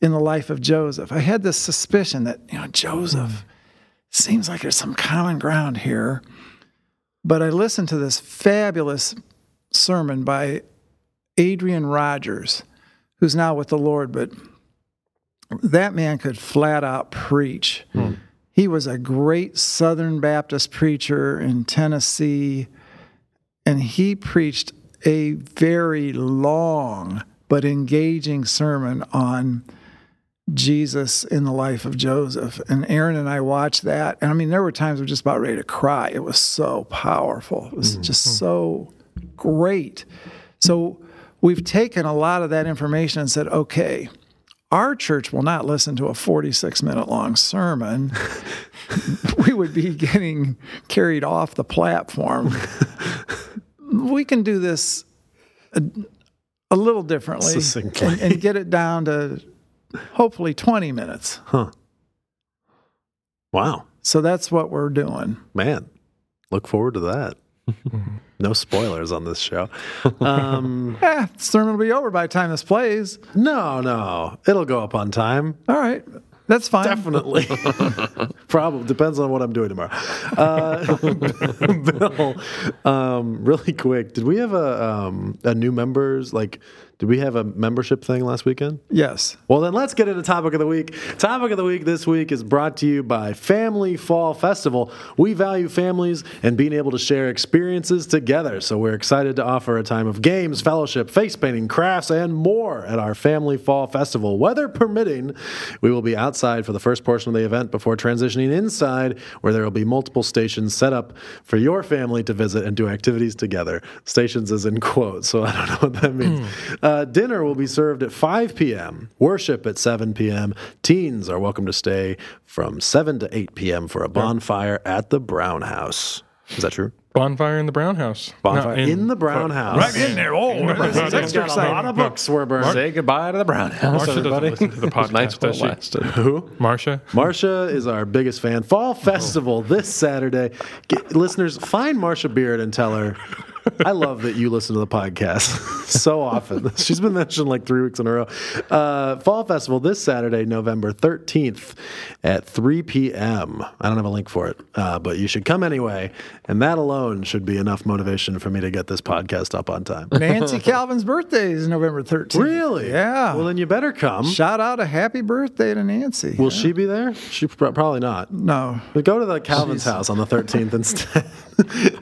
in the life of Joseph. I had this suspicion that, you know, Joseph seems like there's some common ground here. But I listened to this fabulous sermon by Adrian Rogers, who's now with the Lord, but that man could flat out preach. Hmm. He was a great Southern Baptist preacher in Tennessee, and he preached a very long but engaging sermon on Jesus in the life of Joseph. And Aaron and I watched that. And I mean, there were times we were just about ready to cry. It was so powerful. It was mm-hmm. just so great. So we've taken a lot of that information and said, okay, our church will not listen to a 46 minute long sermon. we would be getting carried off the platform. we can do this a, a little differently and, and get it down to hopefully 20 minutes. Huh. Wow, So that's what we're doing. man, look forward to that. no spoilers on this show. Um, Eh, the sermon will be over by the time this plays. no, no, it'll go up on time. All right. That's fine. Definitely. Problem depends on what I'm doing tomorrow. Uh, Bill, um, really quick, did we have a um, a new members like? Did we have a membership thing last weekend? Yes. Well, then let's get into topic of the week. Topic of the week this week is brought to you by Family Fall Festival. We value families and being able to share experiences together, so we're excited to offer a time of games, fellowship, face painting, crafts, and more at our Family Fall Festival. Weather permitting, we will be outside for the first portion of the event before transitioning inside, where there will be multiple stations set up for your family to visit and do activities together. Stations is in quotes, so I don't know what that means. Hmm. Uh, dinner will be served at 5 p.m., worship at 7 p.m. Teens are welcome to stay from 7 to 8 p.m. for a bonfire at the Brown House. Is that true? Bonfire in the Brown House. Bonfire No, in, the Brown House. Right in there. Oh, that's He's extra got a lot of books were burned. burning. Say goodbye to the Brown House, Marsha doesn't listen to the It was nice podcast, while does she? Who? Marsha. Marsha is our biggest fan. Fall Festival this Saturday. Get, listeners, find Marsha Beard and tell her. I love that you listen to the podcast so often. She's been mentioned like three weeks in a row. Uh, Fall Festival this Saturday, November 13th at 3 p.m. I don't have a link for it, uh, but you should come anyway. And that alone should be enough motivation for me to get this podcast up on time. Nancy Calvin's birthday is November 13th. Really? Yeah. Well, then you better come. Shout out a happy birthday to Nancy. Will she be there? She probably not. no. But go to the Calvin's house on the 13th instead.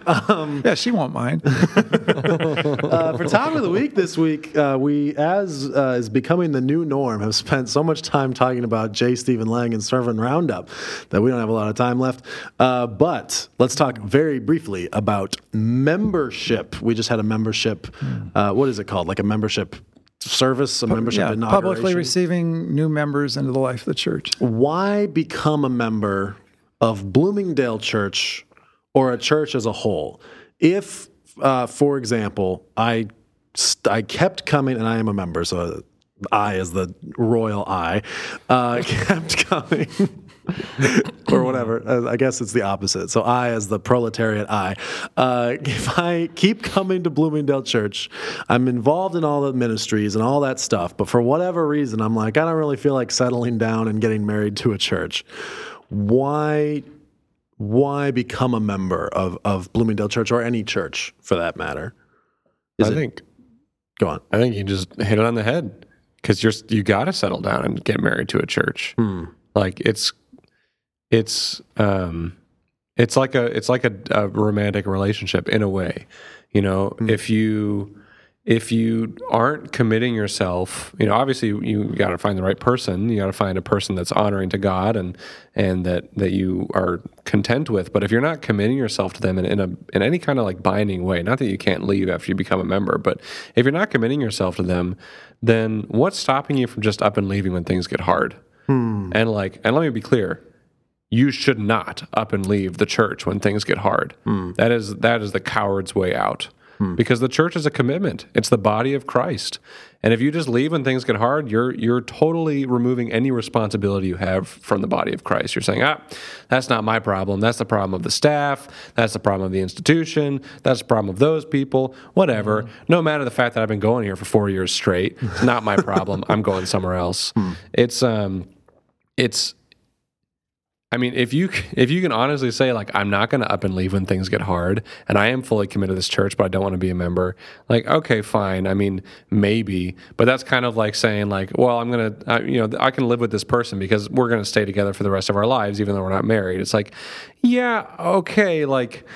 Yeah, she won't mind. Uh, for time of the week this week, uh, we, as uh, is becoming the new norm, have spent so much time talking about J. Stephen Lang and Sermon Roundup that we don't have a lot of time left. Uh, but let's talk very briefly about membership. We just had a membership. Uh, what is it called? Like a membership service, a membership yeah, inauguration. publicly receiving new members into the life of the church. Why become a member of Bloomingdale Church or a church as a whole? If, uh, for example, I st- I kept coming, and I am a member, so I is the royal I, uh, kept coming. or whatever. Uh, I guess it's the opposite. So I, as the proletariat I, uh, if I keep coming to Bloomingdale Church, I'm involved in all the ministries and all that stuff. But for whatever reason, I'm like, I don't really feel like settling down and getting married to a church. Why? Why become a member of, of Bloomingdale Church or any church for that matter? Is I it- think Go on. I think you just hit it on the head because you're you got to settle down and get married to a church. Like it's it's um it's like a it's like a, a romantic relationship in a way. You know, if you if you aren't committing yourself, you know, obviously you, got to find the right person. You got to find a person that's honoring to God and and that that you are content with. But if you're not committing yourself to them in, in a in any kind of like binding way, not that you can't leave after you become a member, but if you're not committing yourself to them, then what's stopping you from just up and leaving when things get hard? Hmm. And like, and let me be clear, you should not up and leave the church when things get hard. Hmm. That is that is the coward's way out. Because the church is a commitment. It's the body of Christ. And if you just leave when things get hard, you're you're totally removing any responsibility you have from the body of Christ. You're saying, "Ah, that's not my problem. That's the problem of the staff. That's the problem of the institution. That's the problem of those people. Whatever. No matter the fact that I've been going here for 4 years straight, it's not my problem. I'm going somewhere else." It's um it's I mean, if you if you can honestly say like I'm not going to up and leave when things get hard, and I am fully committed to this church, but I don't want to be a member. Like, okay, fine. I mean, maybe, but that's kind of like saying like, well, I'm gonna, uh, you know, I can live with this person because we're going to stay together for the rest of our lives, even though we're not married. It's like, yeah, okay, like.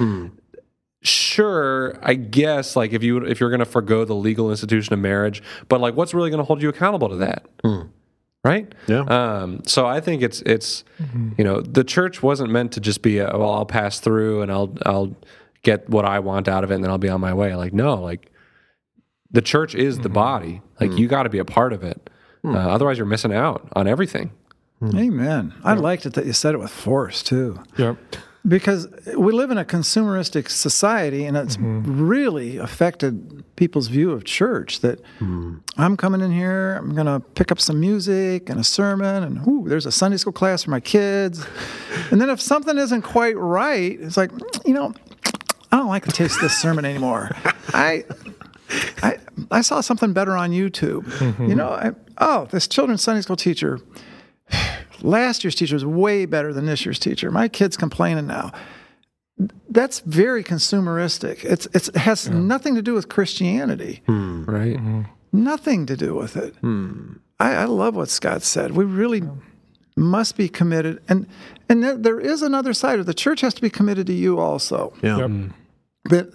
Sure, I guess like if you if you're going to forego the legal institution of marriage, but like what's really going to hold you accountable to that? Right? Yeah. Um, so I think it's it's you know the church wasn't meant to just be a, well I'll pass through and I'll I'll get what I want out of it and then I'll be on my way. Like no, like the church is the body. Like you got to be a part of it. Uh, otherwise, you're missing out on everything. Amen. I liked it that you said it with force too. Yep. Because we live in a consumeristic society and it's mm-hmm. really affected people's view of church that mm-hmm. i'm coming in here i'm going to pick up some music and a sermon and ooh, there's a sunday school class for my kids. And then if something isn't quite right it's like you know i don't like the taste of this sermon anymore. I I, I saw something better on YouTube. You mm-hmm. know, I, oh, this children's Sunday school teacher last year's teacher was way better than this year's teacher. My kid's complaining now. That's very consumeristic. It's, it's it has nothing to do with Christianity. Hmm. Right. Hmm. Nothing to do with it. Hmm. I, I love what Scott said. We really must be committed, and and there, there is another side of the church has to be committed to you also. Yeah. Yep. But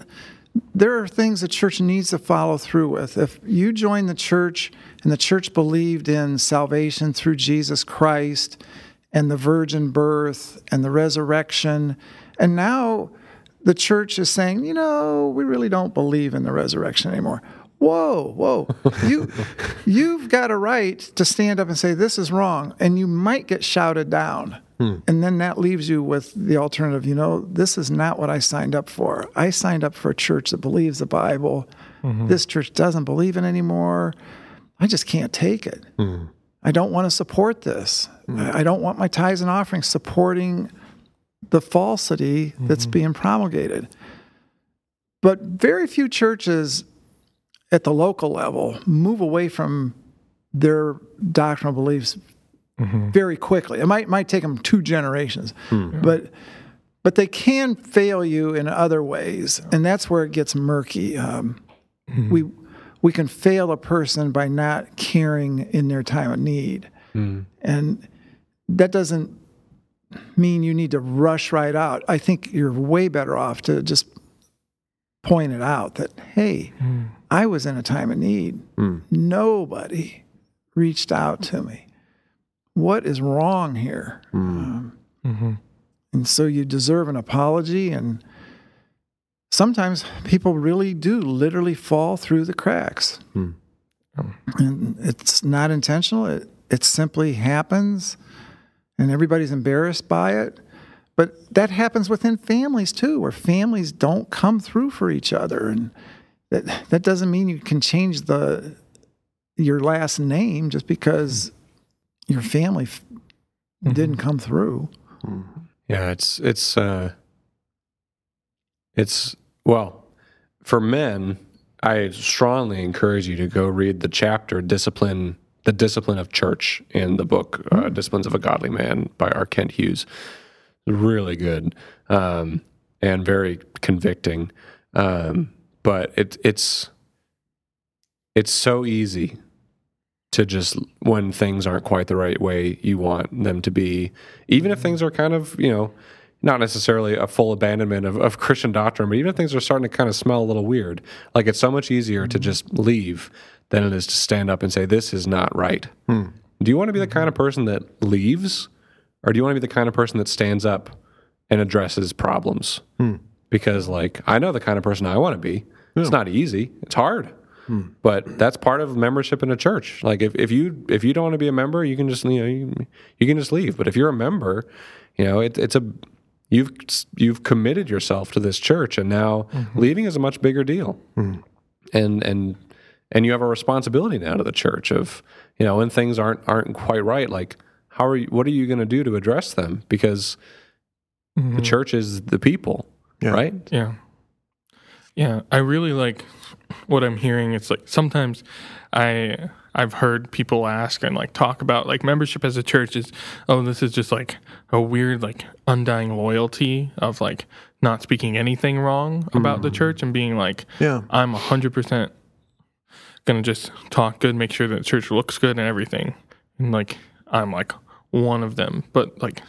there are things the church needs to follow through with. If you join the church and the church believed in salvation through Jesus Christ and the virgin birth and the resurrection, and now the church is saying, you know, we really don't believe in the resurrection anymore. whoa, whoa, you you've got a right to stand up and say this is wrong, and you might get shouted down. Hmm. And then that leaves you with the alternative. You know, this is not what I signed up for. I signed up for a church that believes the Bible. Mm-hmm. This church doesn't believe it anymore. I just can't take it. Hmm. I don't want to support this. Hmm. I I don't want my tithes and offerings supporting the falsity that's mm-hmm. being promulgated. But very few churches at the local level move away from their doctrinal beliefs mm-hmm. very quickly. It might might take them two generations, hmm. but but they can fail you in other ways, and that's where it gets murky. Um, We we can fail a person by not caring in their time of need, hmm. and that doesn't mean you need to rush right out. I think you're way better off to just point it out that hey, hmm. I was in a time of need. Hmm. Nobody reached out to me. What is wrong here? Um, mm-hmm. and so you deserve an apology. And sometimes people really do literally fall through the cracks. Hmm. And it's not intentional, it, it simply happens. And everybody's embarrassed by it. But that happens within families too, where families don't come through for each other. And that, that doesn't mean you can change the your last name just because your family f- mm-hmm. didn't come through. Mm-hmm. Yeah, it's it's uh it's well, for men, I strongly encourage you to go read the chapter discipline the discipline of church in the book uh, disciplines of a godly man by r. Kent hughes. Really good um, and very convicting. Um, but it, it's it's so easy to just when things aren't quite the right way you want them to be even if things are kind of you know not necessarily a full abandonment of, of christian doctrine but even if things are starting to kind of smell a little weird. Like it's so much easier to just leave than it is to stand up and say this is not right. Hmm. Do you want to be the kind of person that leaves or do you want to be the kind of person that stands up and addresses problems? Hmm. Because like i know the kind of person i want to be. It's not easy. It's hard. Hmm. But that's part of membership in a church. Like if, if you if you don't want to be a member you can just you know you, you can just leave. But if you're a member you know it, it's a you've you've committed yourself to this church and now mm-hmm. leaving is a much bigger deal mm-hmm. and and and you have a responsibility now to the church of you know when things aren't aren't quite right like how are you what are you going to do to address them because the mm-hmm. church is the people right Yeah. Yeah. I really like what I'm hearing. It's like sometimes I I've heard people ask and like talk about like membership as a church is oh this is just like a weird like undying loyalty of like not speaking anything wrong about the mm. church and being like Yeah. I'm 100% going to just talk good, make sure that the church looks good and everything. And like I'm like one of them, but like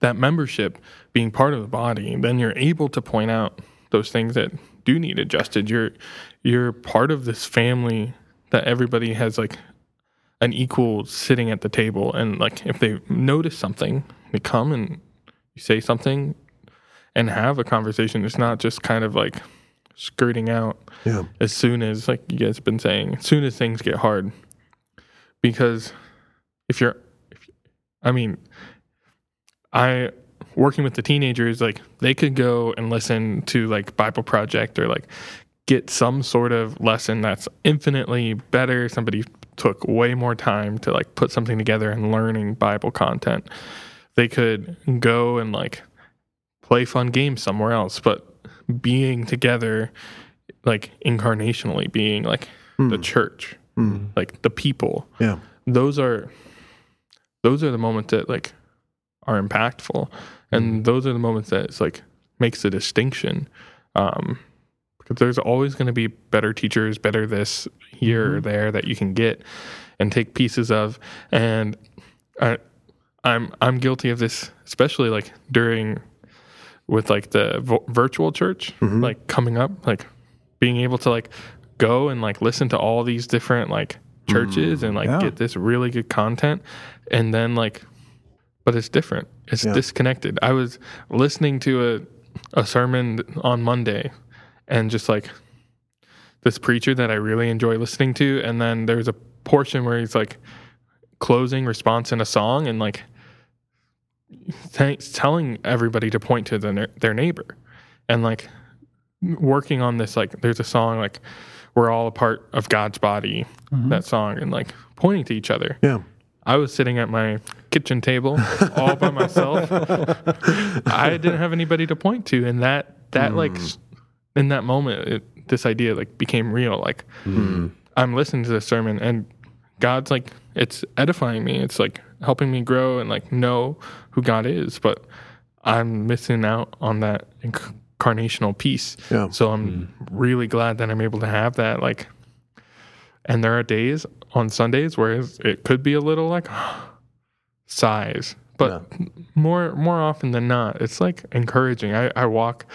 that membership being part of the body, then you're able to point out those things that do need adjusted. You're you're part of this family that everybody has like an equal sitting at the table and like if they notice something, they come and you say something and have a conversation. It's not just kind of like skirting out Yeah. as soon as like you guys have been saying, as soon as things get hard. Because if you're if, I mean, I working with the teenagers, like they could go and listen to like Bible Project or like get some sort of lesson that's infinitely better. Somebody took way more time to like put something together and learning Bible content. They could go and like play fun games somewhere else, but being together, like incarnationally, being like hmm. the church, hmm. like the people, Yeah. those are those are the moments that like are impactful and hmm. those are the moments that it's like makes a distinction um because there's always going to be better teachers better this here or mm-hmm. there that you can get and take pieces of. And I, i'm i'm guilty of this especially like during with like the vo- virtual church mm-hmm. like coming up like being able to like go and like listen to all these different like churches mm, and like Yeah. get this really good content. And then like but it's different. It's Yeah. disconnected. I was listening to a a sermon on monday and just like this preacher that I really enjoy listening to, and then there's a portion where he's like closing response in a song and like t- telling everybody to point to the, their neighbor, and like working on this like there's a song like we're all a part of God's body mm-hmm. that song and like pointing to each other. Yeah. I was sitting at my kitchen table all by myself. I didn't have anybody to point to, and that that like s- in that moment, it, this idea like became real. Like hmm. I'm listening to this sermon, and God's like it's edifying me. It's like helping me grow and like know who God is, but I'm missing out on that incarnational piece. Yeah. So I'm hmm. really glad that I'm able to have that. Like, and there are days on Sundays where it could be a little like sighs, but more more often than not, it's like encouraging. I, I walk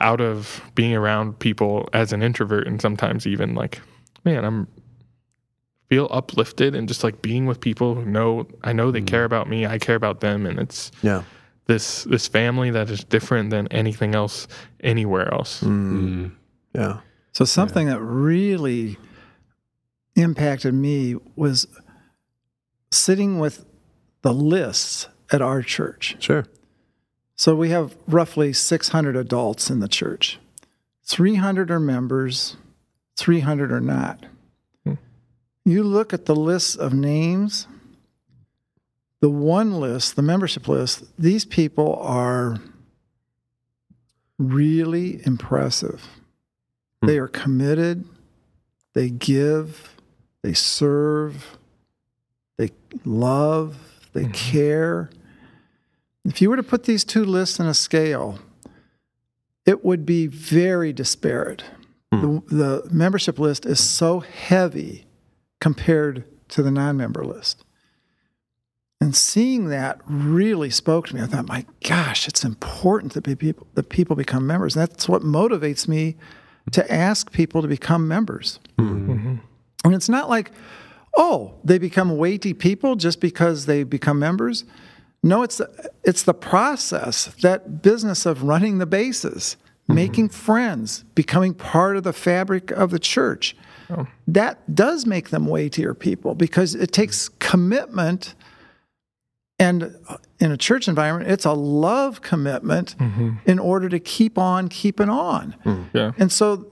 out of being around people as an introvert, and sometimes even like, man, I'm feel uplifted and just like being with people who know I know they mm. care about me, I care about them, and it's Yeah. this this family that is different than anything else anywhere else. Mm. Mm. Yeah. So something that really impacted me was sitting with the lists at our church. Sure. So we have roughly 600 adults in the church. 300 are members, 300 are not. Hmm. You look at the list of names, the one list, the membership list, these people are really impressive. Hmm. They are committed, they give, they serve, they love, they hmm. care. If you were to put these two lists in a scale, it would be very disparate. Hmm. The, the membership list is so heavy compared to the non member list. And seeing that really spoke to me. I thought, my gosh, it's important that, people, that people become members. And that's what motivates me to ask people to become members. Hmm. Mm-hmm. And it's not like, oh, they become weighty people just because they become members. No, it's the, it's the process, that business of running the bases, mm-hmm. making friends, becoming part of the fabric of the church. Oh. That does make them weightier people because it takes commitment. And uh, in a church environment, it's a love commitment mm-hmm. in order to keep on keeping on. Mm, yeah. And so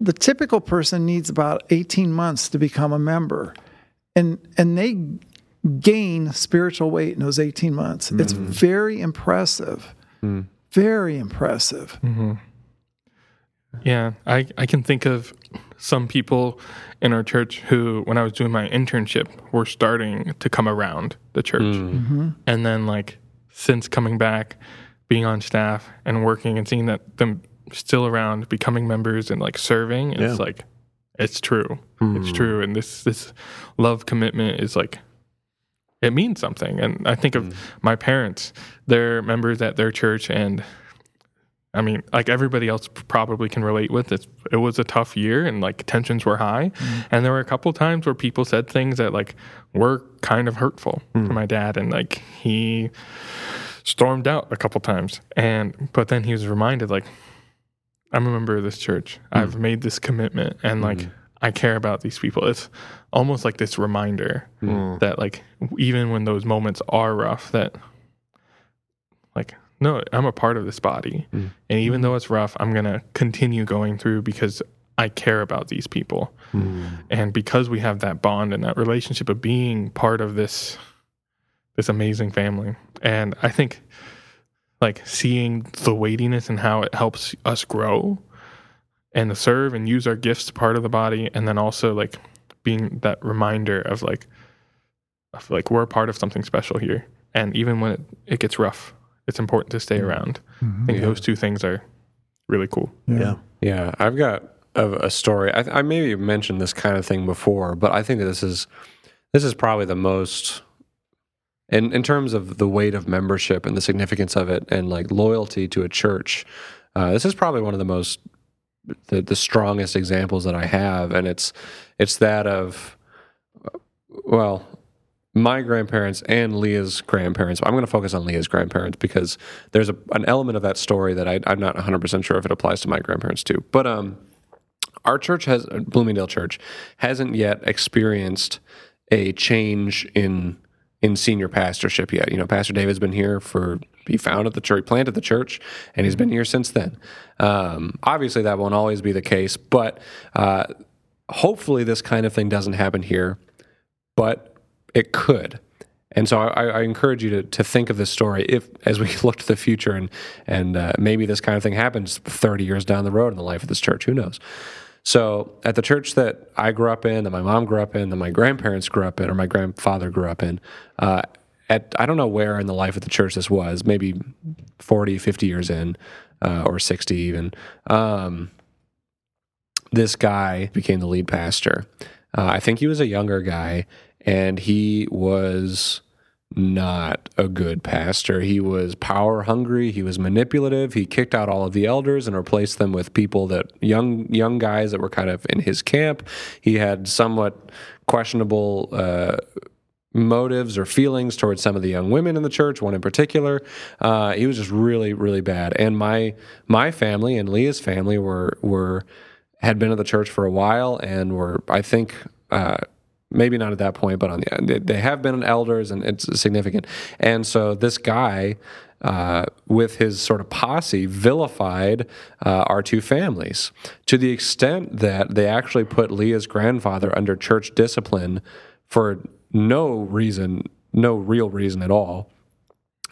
the typical person needs about 18 months to become a member. And and they gain spiritual weight in those 18 months. It's mm-hmm. very impressive. Mm. Very impressive. Mm-hmm. Yeah, I, I can think of some people in our church who, when I was doing my internship, were starting to come around the church. Mm. Mm-hmm. And then, like, since coming back, being on staff and working and seeing that them still around, becoming members and like serving, Yeah. it's like, it's true. It's mm. true. And this, this love commitment is like, it means something. And I think of mm. my parents, they're members at their church and I mean, like everybody else probably can relate with it. It was a tough year and like tensions were high. Mm. And there were a couple times where people said things that like were kind of hurtful to mm. my dad. And like he stormed out a couple times. And, but then he was reminded, like, I'm a member of this church. I've made this commitment and like I care about these people. It's almost like this reminder hmm. that like even when those moments are rough, that like no, I'm a part of this body. Hmm. And even though it's rough, I'm going to continue going through because I care about these people. Hmm. And because we have that bond and that relationship of being part of this this amazing family. And I think like seeing the weightiness and how it helps us grow and to serve and use our gifts to part of the body and then also like being that reminder of like of like we're a part of something special here. And even when it, it gets rough it's important to stay around. I think those two things are really cool. Yeah. Yeah, I've got a, a story. I, I maybe mentioned this kind of thing before, but I think that this is this is probably the most in in terms of the weight of membership and the significance of it, and like loyalty to a church. Uh, this is probably one of the most the, the strongest examples that I have, and it's it's that of well, my grandparents and Leah's grandparents. I'm going to focus on Leah's grandparents because there's a, an element of that story that I, I'm not 100 percent sure if it applies to my grandparents too. But um, our church has Bloomingdale Church hasn't yet experienced a change in in senior pastorship yet. You know, Pastor David's been here for he founded the church, planted the church, and he's been here since then. Um, obviously, that won't always be the case, but uh, hopefully, this kind of thing doesn't happen here. But it could. And so I, I, encourage you to, to think of this story if, as we look to the future, and and uh, maybe this kind of thing happens 30 years down the road in the life of this church. Who knows? So at the church that I grew up in, that my mom grew up in, that my grandparents grew up in, or my grandfather grew up in, uh, at I don't know where in the life of the church this was, maybe 40, 50 years in, uh, or 60 even. Um, this guy became the lead pastor. Uh, I think he was a younger guy, and he was not a good pastor. He was power hungry. He was manipulative. He kicked out all of the elders and replaced them with people that young young guys that were kind of in his camp. He had somewhat questionable. Uh, motives or feelings towards some of the young women in the church one in particular uh, he was just really really bad and my my family and leah's family were were had been at the church for a while and were i think uh, maybe not at that point, but on the end, they have been elders and it's significant. And so this guy, uh, with his sort of posse, vilified uh, our two families to the extent that they actually put Leah's grandfather under church discipline for no reason, no real reason at all,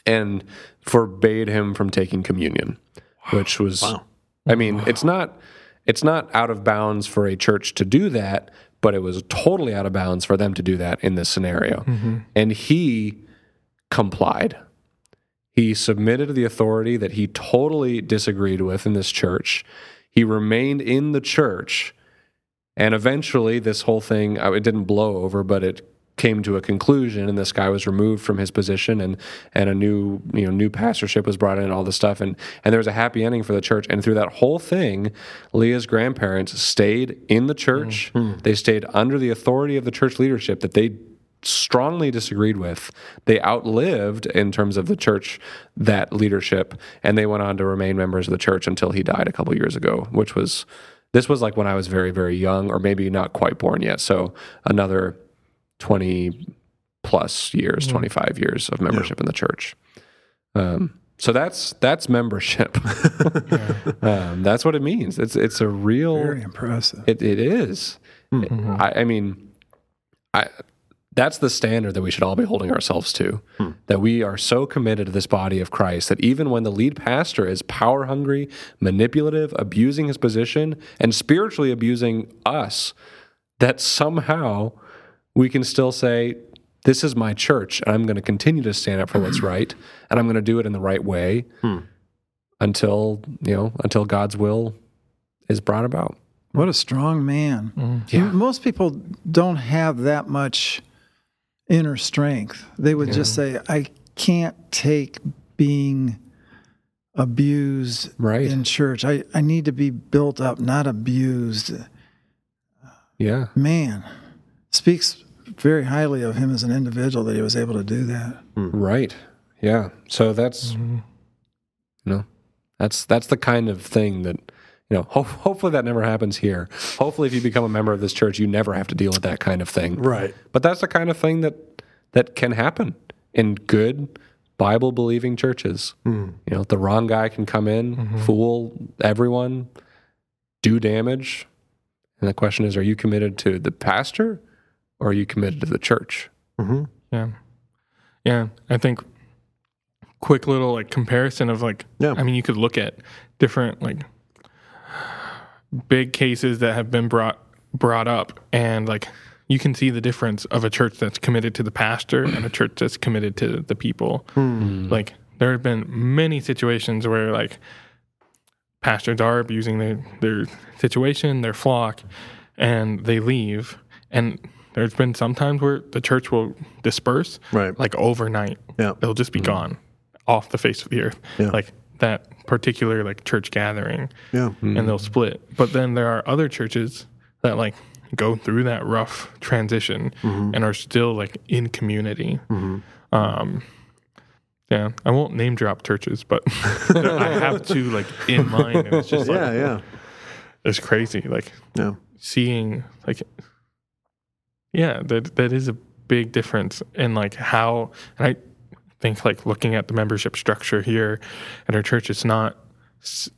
and forbade him from taking communion, which was, wow. I mean, it's not. It's not out of bounds for a church to do that, but it was totally out of bounds for them to do that in this scenario. Mm-hmm. And he complied. He submitted to the authority that he totally disagreed with in this church. He remained in the church. And eventually, this whole thing, it didn't blow over, but it came to a conclusion and this guy was removed from his position and and a new you know new pastorship was brought in and all this stuff. And and there was a happy ending for the church. And through that whole thing Leah's grandparents stayed in the church. Mm-hmm. they stayed under the authority of the church leadership that they strongly disagreed with. They outlived in terms of the church that leadership. And they went on to remain members of the church until he died a couple years ago which was this was like when I was very very young or maybe not quite born yet. So another 20 plus years, mm-hmm. 25 years of membership yeah. in the church. Um, so that's that's membership. um, that's what it means. It's it's a real very impressive. It it is. Mm-hmm. I, I, mean, I that's the standard that we should all be holding ourselves to. Hmm. That we are so committed to this body of Christ that even when the lead pastor is power hungry, manipulative, abusing his position, and spiritually abusing us, that somehow we can still say, this is my church, and I'm going to continue to stand up for what's right, and I'm going to do it in the right way hmm. until you know until God's will is brought about. What a strong man! Mm. Yeah. Most people don't have that much inner strength. They would yeah. just say, "I can't take being." abused right. in church. I, I need to be built up, not abused. Yeah. Man, speaks very highly of him as an individual that he was able to do that. Hmm. Right. Yeah. So that's mm-hmm. you know that's that's the kind of thing that you know ho- hopefully that never happens here. Hopefully if you become a member of this church you never have to deal with that kind of thing. Right. But that's the kind of thing that that can happen in good Bible believing churches. Mm. You know, the wrong guy can come in, mm-hmm. fool everyone, do damage. And the question is, are you committed to the pastor or are you committed to the church? Mm-hmm. Yeah, yeah. I think quick little like comparison of like, yeah. I mean, you could look at different like big cases that have been brought brought up, and like you can see the difference of a church that's committed to the pastor and a church that's committed to the people. Mm. Like there have been many situations where like pastors are abusing their, their situation, their flock, and they leave. And there's been some times where the church will disperse, right? Like overnight, yeah, it'll just be mm-hmm. gone off the face of the earth, yeah. like that particular like church gathering, yeah, mm-hmm. and they'll split. But then there are other churches that like go through that rough transition mm-hmm. and are still like in community. Mm-hmm. Um, yeah, I won't name drop churches, but I have to like in mind. And it's just like, yeah, yeah. it's crazy. Like Yeah. seeing like yeah that that is a big difference in like how and i think like looking at the membership structure here at our church it's not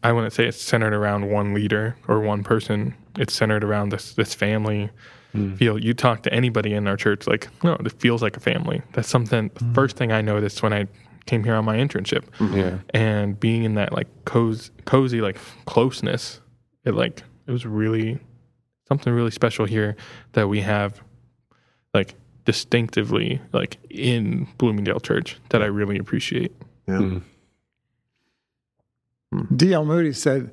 I wouldn't say it's centered around one leader or one person. It's centered around this this family. Mm. Feel you talk to anybody in our church like no it feels like a family. That's something the mm. first thing i noticed when i came here on my internship. Mm-hmm. Yeah. and being in that like cozy, cozy like closeness it like it was really something really special here that we have like distinctively like in bloomingdale church that i really appreciate Yeah. D.L. Moody said,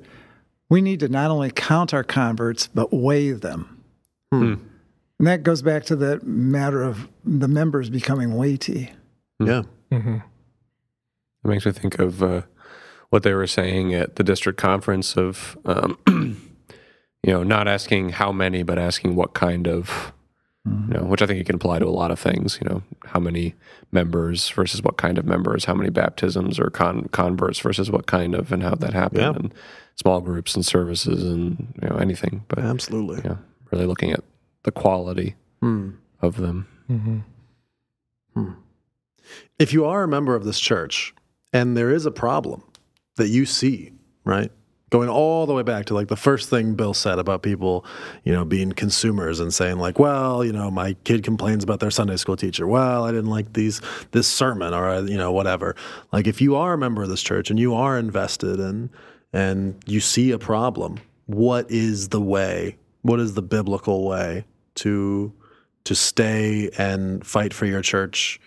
We need to not only count our converts, but weigh them. Hmm. And that goes back to the matter of the members becoming weighty. Yeah. mm-hmm. It makes me think of uh, what they were saying at the district conference of, um, you know, not asking how many, but asking what kind of, you know, which I think you can apply to a lot of things. You know, how many members versus what kind of members, how many baptisms or con- converts versus what kind of, and how that happened, Yeah. and small groups and services and you know anything. But Absolutely. yeah, really looking at the quality Hmm. of them. Mm-hmm. If you are a member of this church and there is a problem that you see, right? Going all the way back to like the first thing Bill said about people, you know, being consumers and saying like, well, you know, my kid complains about their Sunday school teacher. Well, I didn't like these this sermon or uh, you know whatever. Like if you are a member of this church and you are invested and and you see a problem, what is the way? What is the biblical way to to stay and fight for your church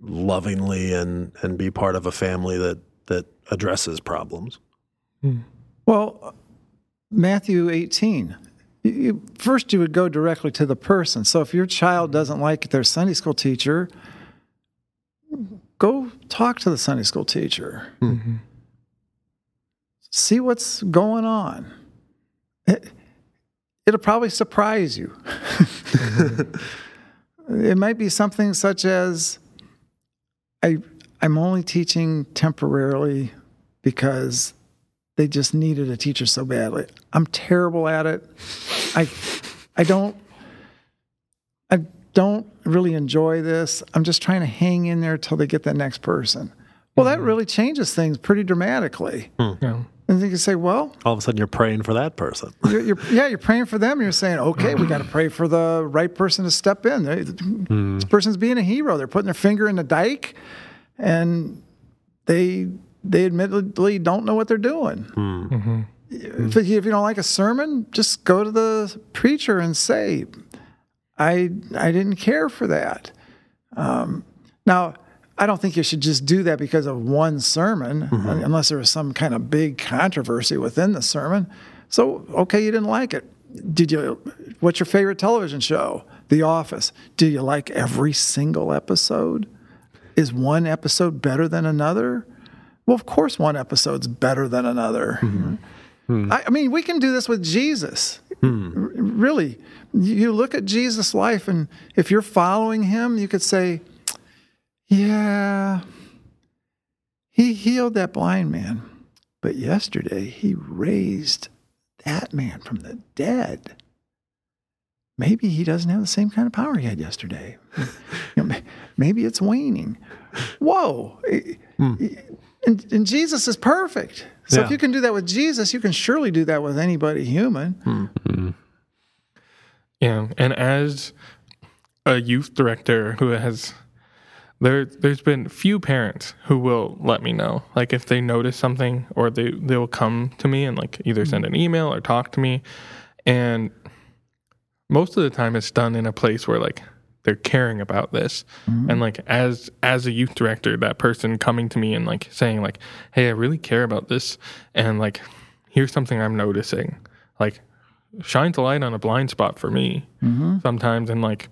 lovingly and and be part of a family that that addresses problems. Well, Matthew 18. You, first, you would go directly to the person. So if your child mm-hmm. doesn't like their Sunday school teacher, go talk to the Sunday school teacher. Mm-hmm. See what's going on. It, it'll probably surprise you. it might be something such as I, I'm only teaching temporarily because they just needed a teacher so badly. I'm terrible at it. I I don't I don't really enjoy this. I'm just trying to hang in there till they get that next person. Well, that mm-hmm. really changes things pretty dramatically. Hmm. yeah. And you can say, well, All of a sudden, you're praying for that person. you're, you're, yeah, you're praying for them. You're saying, okay, we got to pray for the right person to step in. They, hmm. This person's being a hero. They're putting their finger in the dike, and they they admittedly don't know what they're doing. Hmm. Mm-hmm. If, if you don't like a sermon, just go to the preacher and say, I I didn't care for that. Um, now, I don't think you should just do that because of one sermon, mm-hmm. unless there was some kind of big controversy within the sermon. So, okay, you didn't like it. Did you? What's your favorite television show? The Office. Do you like every single episode? Is one episode better than another? Well, of course, one episode's better than another. Mm-hmm. I, I mean, we can do this with Jesus. Hmm. R- Really, you look at Jesus' life, and if you're following him, you could say, Yeah, he healed that blind man, but yesterday he raised that man from the dead. Maybe he doesn't have the same kind of power he had yesterday. You know, maybe it's waning. Whoa. Hmm. And, and Jesus is perfect. So if you can do that with Jesus, you can surely do that with anybody human. Hmm. Hmm. Yeah, and as a youth director who has there there's been few parents who will let me know like if they notice something or they they will come to me and like either send an email or talk to me and most of the time it's done in a place where like they're caring about this. Mm-hmm. And like as as a youth director that person coming to me and like saying like hey i really care about this and like here's something i'm noticing. Like shines a light on a blind spot for me mm-hmm. sometimes and like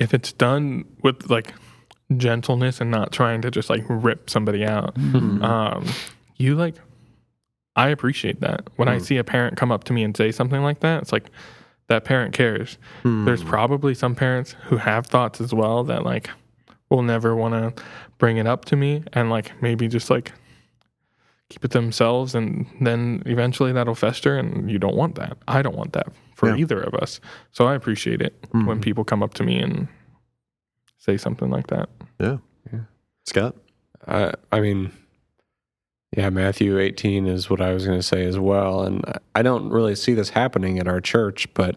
if it's done with like gentleness and not trying to just like rip somebody out mm-hmm. um you like i appreciate that. When i mm. see a parent come up to me and say something like that it's like that parent cares there's hmm. probably some parents who have thoughts as well that like will never want to bring it up to me and like maybe just like keep it themselves, and then eventually that'll fester, and you don't want that. I don't want that for Yeah. either of us. So I appreciate it when hmm. people come up to me and say something like that. Yeah. Yeah. Scott? I I mean, yeah, Matthew 18 is what I was going to say as well. And I- don't really see this happening at our church, but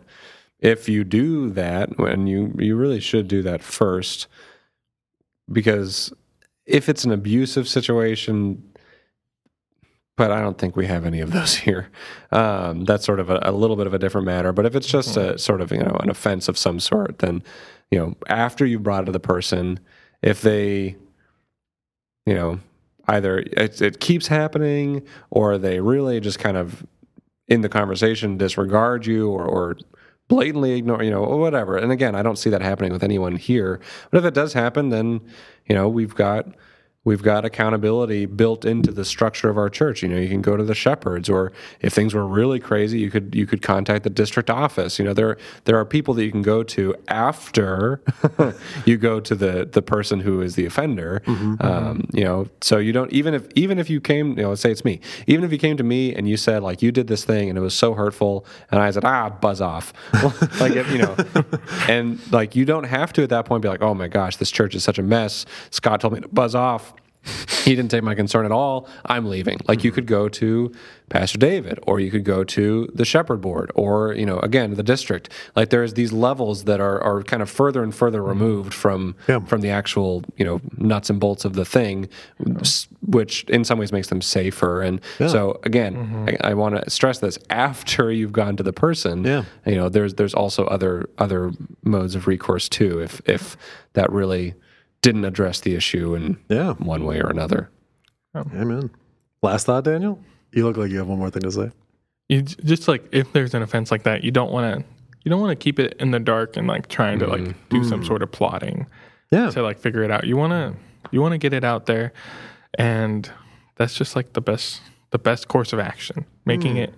if you do that, and you, you really should do that first, because if it's an abusive situation, but I don't think we have any of those here. Um, that's sort of a, a little bit of a different matter. But if it's just a sort of you know an offense of some sort, then you know after you brought it to the person, if they you know, either it, it keeps happening or they really just kind of in the conversation disregard you or, or blatantly ignore, you know, or whatever. And again, I don't see that happening with anyone here. But if it does happen, then, you know, we've got we've got accountability built into the structure of our church. You know, you can go to the shepherds, or if things were really crazy, you could you could contact the district office. You know, there there are people that you can go to after you go to the the person who is the offender. Um, you know, so you don't even if even if you came, you know, let's say it's me, even if you came to me and you said like you did this thing and it was so hurtful, and I said ah buzz off, like if, you know, and like you don't have to at that point be like oh my gosh this church is such a mess. Scott told me to buzz off he didn't take my concern at all. I'm leaving. Like you mm-hmm. could go to Pastor David, or you could go to the shepherd board, or you know, again, the district. Like there's these levels that are are kind of further and further mm-hmm. removed from Yeah. from the actual you know nuts and bolts of the thing, which in some ways makes them safer. And so again, mm-hmm. I, I want to stress this: after you've gone to the person, Yeah. you know, there's there's also other other modes of recourse too, if if that really didn't address the issue in Yeah. one way or another. Amen. Last thought, Daniel? You look like you have one more thing to say. You just like if there's an offense like that, you don't want to you don't want to keep it in the dark and like trying to like do some sort of plotting Yeah. to like figure it out. You want to you want to get it out there and that's just like the best the best course of action, making it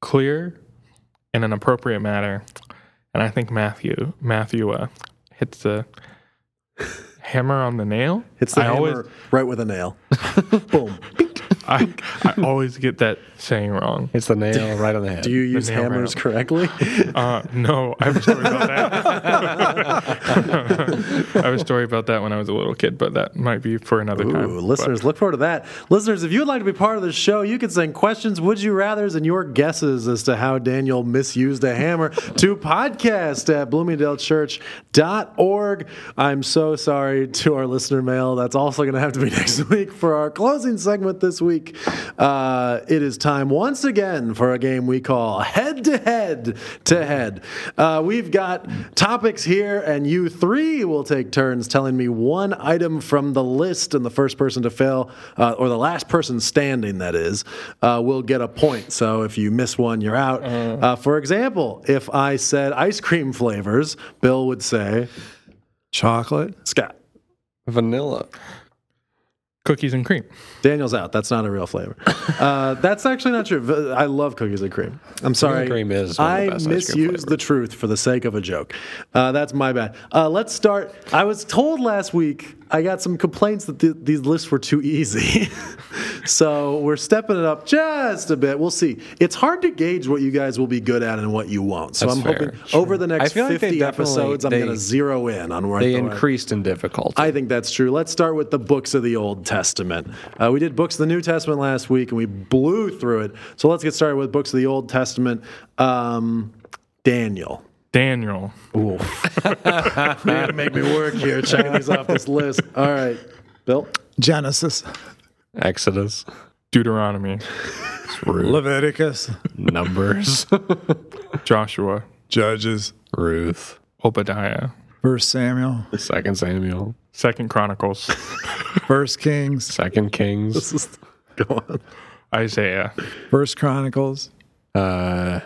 clear in an appropriate manner. And I think Matthew Matthew uh, hits the hammer on the nail. It's the I hammer always right with a nail. Boom. I, I always get that saying wrong. It's the nail right on the head. Do you use hammers right correctly? Uh, no, I have a story about that. I have a story about that when I was a little kid, but that might be for another time. Ooh, listeners, look forward to that. Listeners, if you would like to be part of the show, you can send questions, would you rather's, and your guesses as to how Daniel misused a hammer to podcast at bloomingdalechurch.org. I'm so sorry to our listener mail. That's also going to have to be next week for our closing segment this week. Uh, it is time once again for a game we call Head to Head to Head. Uh, we've got topics here, and you three will take turns telling me one item from the list, and the first person to fail, uh, or the last person standing, that is, uh, will get a point. So if you miss one, you're out. Uh, for example, if I said ice cream flavors, Bill would say, Chocolate. Scott. Vanilla. Cookies and cream. Daniel's out. That's not a real flavor. Uh, that's actually not true. V- I love cookies and cream. I'm sorry. and cream is one of the I best ice cream misused the truth for the sake of a joke. Uh, that's my bad. Uh, let's start. I was told last week I got some complaints that th- these lists were too easy. so we're stepping it up just a bit. We'll see. It's hard to gauge what you guys will be good at and what you won't. So That's I'm fair. hoping over the next I feel like 50 episodes, I'm going to zero in on where They the- increased in difficulty. I think that's true. Let's start with the books of the Old Testament. Uh, we did books of the New Testament last week, and we blew through it. So let's get started with books of the Old Testament. Um, Daniel. Daniel. Ooh. You're gonna make me work here, checking these off this list. All right, Bill. Genesis. Exodus. Deuteronomy. Leviticus. Numbers. Joshua. Judges. Ruth. Obadiah. First Samuel. Second Samuel. Second Chronicles. First Kings. Second Kings. This is go on. Isaiah. First Chronicles. Uh,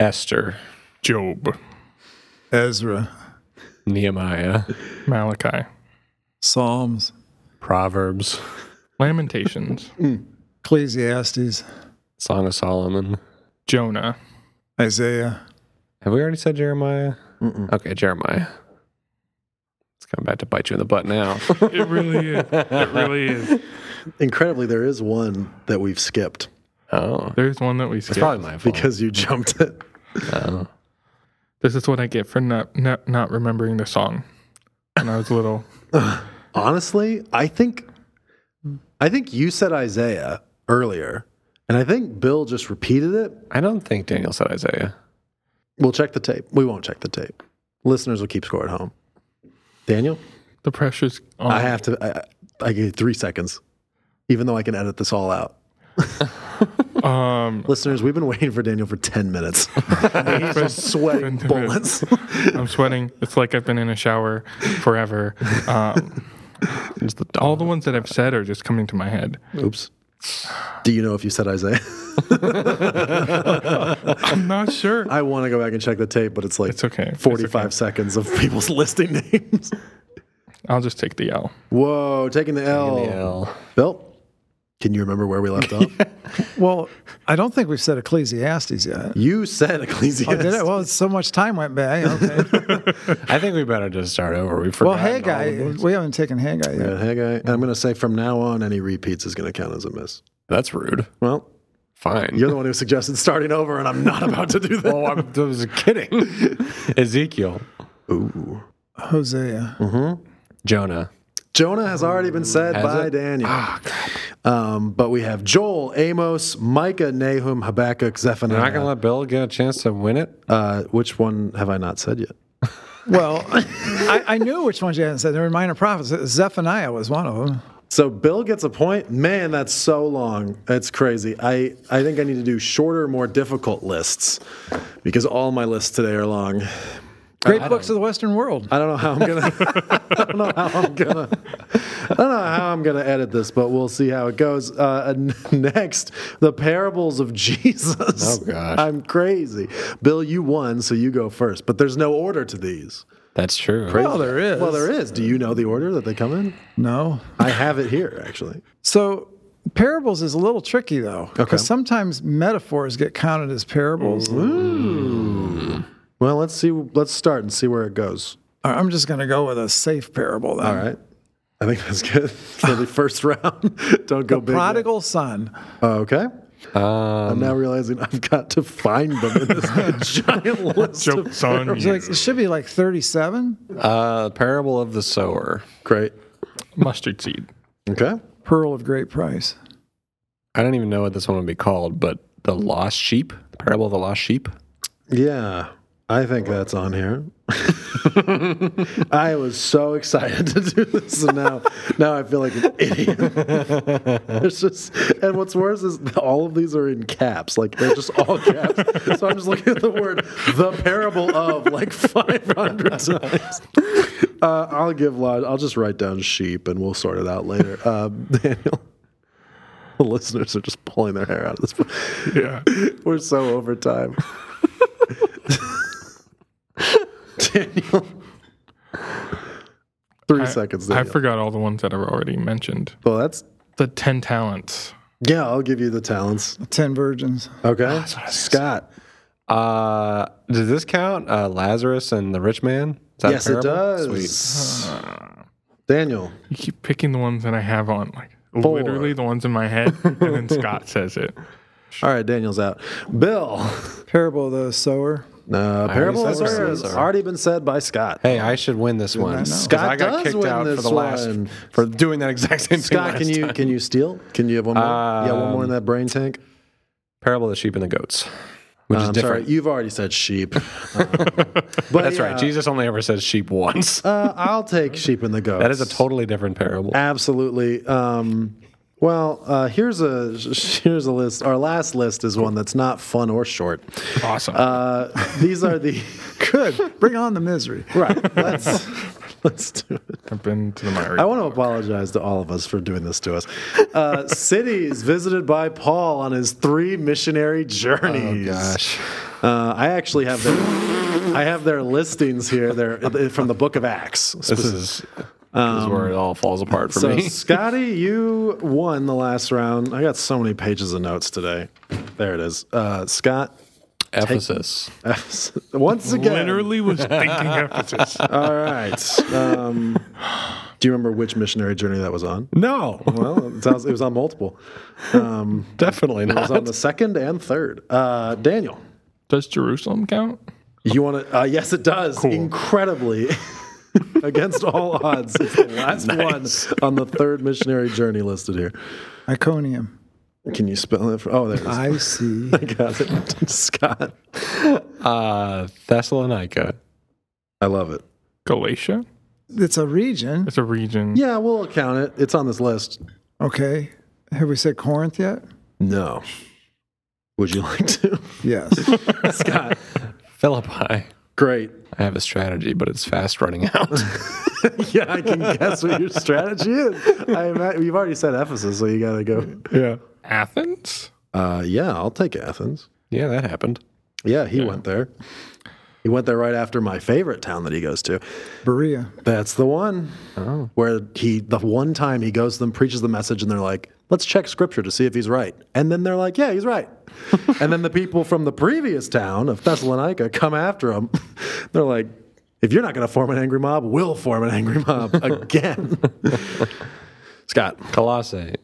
Esther. Job. Ezra. Nehemiah. Malachi. Psalms. Proverbs. Lamentations. Hmm. Ecclesiastes. Song of Solomon. Jonah. Isaiah. Have we already said Jeremiah? Okay, Jeremiah. It's coming back to bite you in the butt now. It really is. It really is. incredibly, there is one that we've skipped Oh, There's one that we it's skipped. probably my fault. because you jumped it. Oh. This is what I get for not, not not remembering the song when I was little. Honestly, I think I think you said Isaiah earlier, and I think Bill just repeated it. I don't think Daniel said Isaiah. We'll check the tape. We won't check the tape. Listeners will keep score at home. Daniel, The pressure's on. I have to. I, I give you three seconds, even though I can edit this all out. um, Listeners, we've been waiting for Daniel for ten minutes. He's just sweating bullets. I'm sweating. It's like I've been in a shower forever. Um, the all the ones that I've said are just coming to my head. Oops. Do you know if you said Isaiah? I'm not sure. I want to go back and check the tape, but it's like It's okay. It's 45 okay. seconds of people's listing names. I'll just take the L. Whoa, taking the L. L. Bill, can you remember where we left off? Well, I don't think we've said Ecclesiastes yet. You said Ecclesiastes. Oh, did it? Well, so much time went by. Okay. I think we better just start over. We forgot. well, forgot. Haggai, we haven't taken Haggai yet. Yeah, hey, guy. I'm going to say from now on, any repeats is going to count as a miss. That's rude. Well, Fine. you're the one who suggested starting over, and I'm not about to do that. oh, I'm, I was kidding. Ezekiel, Ooh. Hosea. Mm-hmm. Jonah. Jonah has already been said Has by it? Daniel. Ah, Um, but we have Joel, Amos, Micah, Nahum, Habakkuk, Zephaniah. You're not gonna let Bill get a chance to win it. uh, which one have I not said yet? Well, I, I knew which ones you hadn't said. They were minor prophets. Zephaniah was one of them. So Bill gets a point. Man, that's so long. That's crazy. I, I think I need to do shorter, more difficult lists because all my lists today are long. Great books of the Western world. I don't know how I'm gonna. I don't know how I'm gonna. I don't know how I'm gonna edit this, but we'll see how it goes. Uh, next, the parables of Jesus. Oh, gosh. I'm crazy. Bill, you won, so you go first. But there's no order to these. That's true. Well, there is. Well, there is. Do you know the order that they come in? No. I have it here, actually. So parables is a little tricky though, because Okay. sometimes metaphors get counted as parables. Well, let's see. Let's start and see where it goes. I'm just going to go with a safe parable then. All right. I think that's good for the first round. Don't go big. yet. Prodigal son. Oh, okay. I'm Um, now realizing I've got to find them in this giant list. of Jokes on It's like, you. it should be like 37. uh, parable of the sower. Great. Mustard seed. Okay. Pearl of great price. I don't even know what this one would be called, but the lost sheep. The parable of the lost sheep. Yeah, I think that's on here. I was so excited to do this, and now, now I feel like an idiot. It's just, and what's worse is all of these are in caps, like they're just all caps. So I'm just looking at the word "the parable of" like 500 times. Uh, I'll give. Lod- I'll just write down sheep, and we'll sort it out later. Um, Daniel, the listeners are just pulling their hair out at this point. Yeah. We're so over time. Daniel. Three I, seconds. I forgot all the ones that I've already mentioned. well, that's The 10 talents. yeah. I'll give you the talents. 10 virgins. Okay, Scott. Uh, does this count? Uh, Lazarus and the rich man. Is that a Yes, it parable? does. Daniel. You keep picking the ones that I have on, like Four. literally the ones in my head, and then Scott says it. All right, Daniel's out. Bill. Parable of the sower. Uh, Parable has already been said by Scott. Hey, I should win this one. Scott I got does kicked win out for this the last one. for doing that exact same thing. Scott, can you time. can you steal? Can you have one more? yeah, one more in that brain tank. parable of the sheep and the goats, which is I'm different. sorry, you've already said sheep. Uh, but That's yeah, right. Jesus only ever says sheep once. Uh, I'll take sheep and the goats. that is a totally different parable. Absolutely. Um, well, uh, here's a here's a list. Our last list is one that's not fun or short. Awesome. Uh, these are the Good. Bring on the misery. right. Let's let's do it. I've been to the Myri. I want to apologize to all of us for doing this to us. Uh, cities visited by Paul on his three missionary journeys. Oh Gosh, Uh, I actually have their I have their listings here. They're from the Book of Acts. this is, this is where it all falls apart for So, me. Scotty, you won the last round. I got so many pages of notes today. There it is. Uh, Scott, Ephesus. Once again. Literally was thinking Ephesus. All right. Um, do you remember which missionary journey that was on? No, Well, it, sounds, it was on multiple. Um, definitely it was on the second and third. Uh, Daniel, Does Jerusalem count? you want to? Uh, yes, it does. Incredibly. Against all odds, it's the last Nice. one on the third missionary journey listed here. Iconium. Can you spell it? For, oh, there it is. I see. I got it. Scott. Uh, Thessalonica. I love it. Galatia? It's a region. It's a region. Yeah, we'll count it. It's on this list. Okay. Have we said Corinth yet? No. Would you like to? Yes. Scott. Philippi. Great. I have a strategy, but it's fast running out. Yeah, I can guess what your strategy is. I ima- you've already said Ephesus, so you got to go. yeah. Athens? Uh, yeah, I'll take Athens. Yeah, that happened. Yeah, he went there. He went there right after my favorite town that he goes to. Berea. That's the one Oh. where he, the one time he goes to them, preaches the message, and they're like, let's check scripture to see if he's right. And then they're like, yeah, he's right. and then the people from the previous town of Thessalonica come after him. they're like, if you're not going to form an angry mob, we'll form an angry mob again. Scott, Colossae.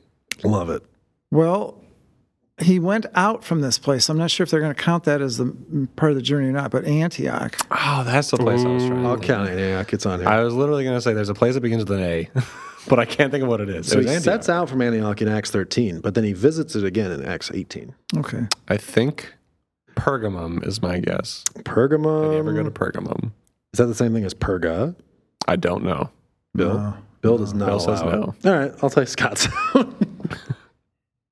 love it. Well, he went out from this place. I'm not sure if they're going to count that as the part of the journey or not, but Antioch. Oh, that's the place I was trying. I'll to count Antioch. It's on here. I was literally going to say there's a place that begins with an A, but I can't think of what it is. so it he Antioch. sets out from Antioch in Acts 13, but then he visits it again in Acts 18. Okay. I think Pergamum is my guess. Pergamum. Did you ever go to Pergamum? Is that the same thing as Perga? I don't know. Bill? No. Bill does not Bill says no. it. All right, I'll take Scott's.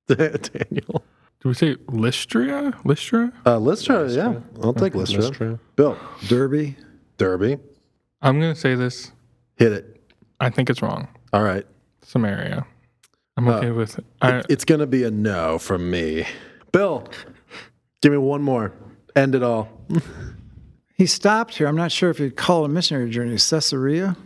Daniel. Do we say Lystria? Lystra? Uh, Lystra, yeah. I'll take Lystra. Lystra. Bill. Derbe. Derbe. I'm going to say this. Hit it. I think it's wrong. All right. Samaria. I'm uh, okay with it. I, It's going to be a no from me. Bill, give me one more. End it all. He stopped here. I'm not sure if you'd call it a missionary journey. Caesarea.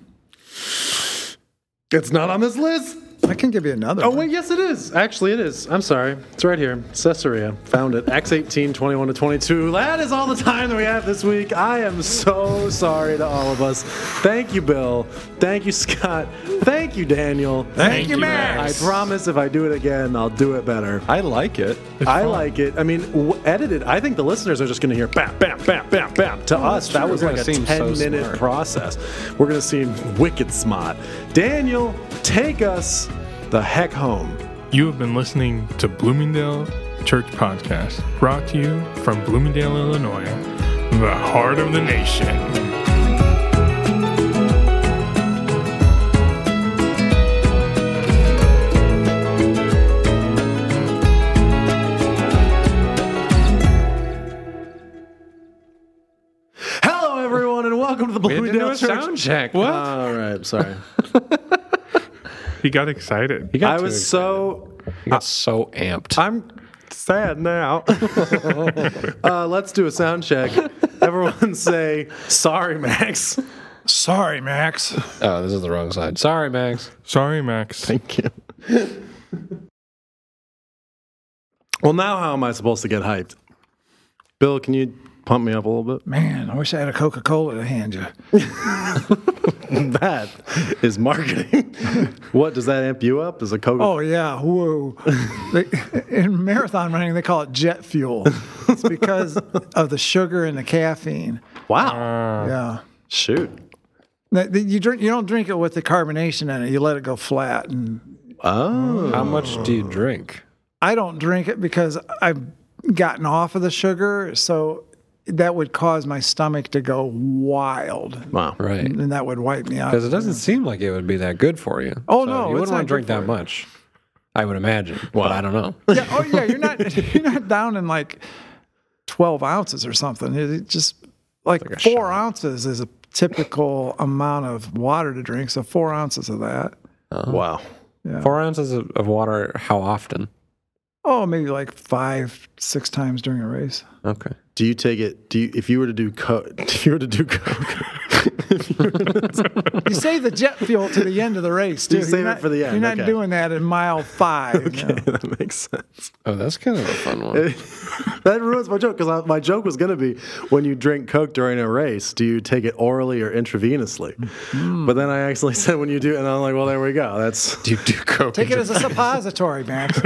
It's not on this list. I can give you another. Oh, one. wait, yes, it is. Actually, it is. I'm sorry. It's right here. Caesarea. Found it. Acts 18, 21 to 22. That is all the time that we have this week. I am so sorry to all of us. Thank you, Bill. Thank you, Scott. Thank you, Daniel. Thank you, you, Max. I promise if I do it again, I'll do it better. I like it. I like it. I mean, w- edited. I think the listeners are just going to hear bam, bam, bam, bam, bam. To oh, us, that was We're like a 10 so minute smart. process. We're going to seem wicked smart. Daniel, take us the heck home. you have been listening to Bloomingdale Church Podcast, brought to you from Bloomingdale, Illinois, the heart of the nation. Hello, everyone, and welcome to the We had to do Bloomingdale Church. sound check. What? All right, sorry. He got excited. You got I was excited. so. You got so amped. I'm sad now. uh, let's do a sound check. Everyone say, sorry, Max. Sorry, Max. oh, this is the wrong side. Sorry, Max. Sorry, Max. Thank you. well, now how am I supposed to get hyped? Bill, can you pump me up a little bit? Man, I wish I had a Coca Cola to hand you. That is marketing. what does that amp you up? Is a Coke? Oh yeah, whoa! they, in marathon running, they call it jet fuel. It's because of the sugar and the caffeine. wow! Uh, yeah, Shoot. Now, the- you drink. You don't drink it with the carbonation in it. You let it go flat. And Oh, How much do you drink? I don't drink it because I've gotten off of the sugar, so that would cause my stomach to go wild, wow. Right. and that would wipe me out. Because it doesn't seem like it would be that good for you. Oh, So no, you wouldn't want to drink that for much. I would imagine, but I don't know. yeah, oh yeah, you're not you're not down in like twelve ounces or something. It, it just like, like four shot. ounces is a typical amount of water to drink. So four ounces of that. Uh-huh. Wow. Four ounces of, of water. How often? Oh, maybe like five, six times during a race. Okay. Do you take it? Do you if you were to do coke? If you were to do coke, You save the jet fuel to the end of the race. Too. You save You're it not- for the end, You're not okay. doing that in mile five. you know. that makes sense. Oh, that's kind of a fun one. that ruins my joke because my joke was going to be when you drink coke during a race, do you take it orally or intravenously? Hmm. But then I actually said when you do, and I'm like, well, there we go. That's Do you do coke? Take it as a suppository, Max.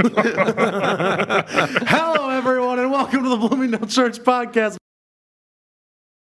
hello everyone, and welcome to the Bloomingdale Church podcast.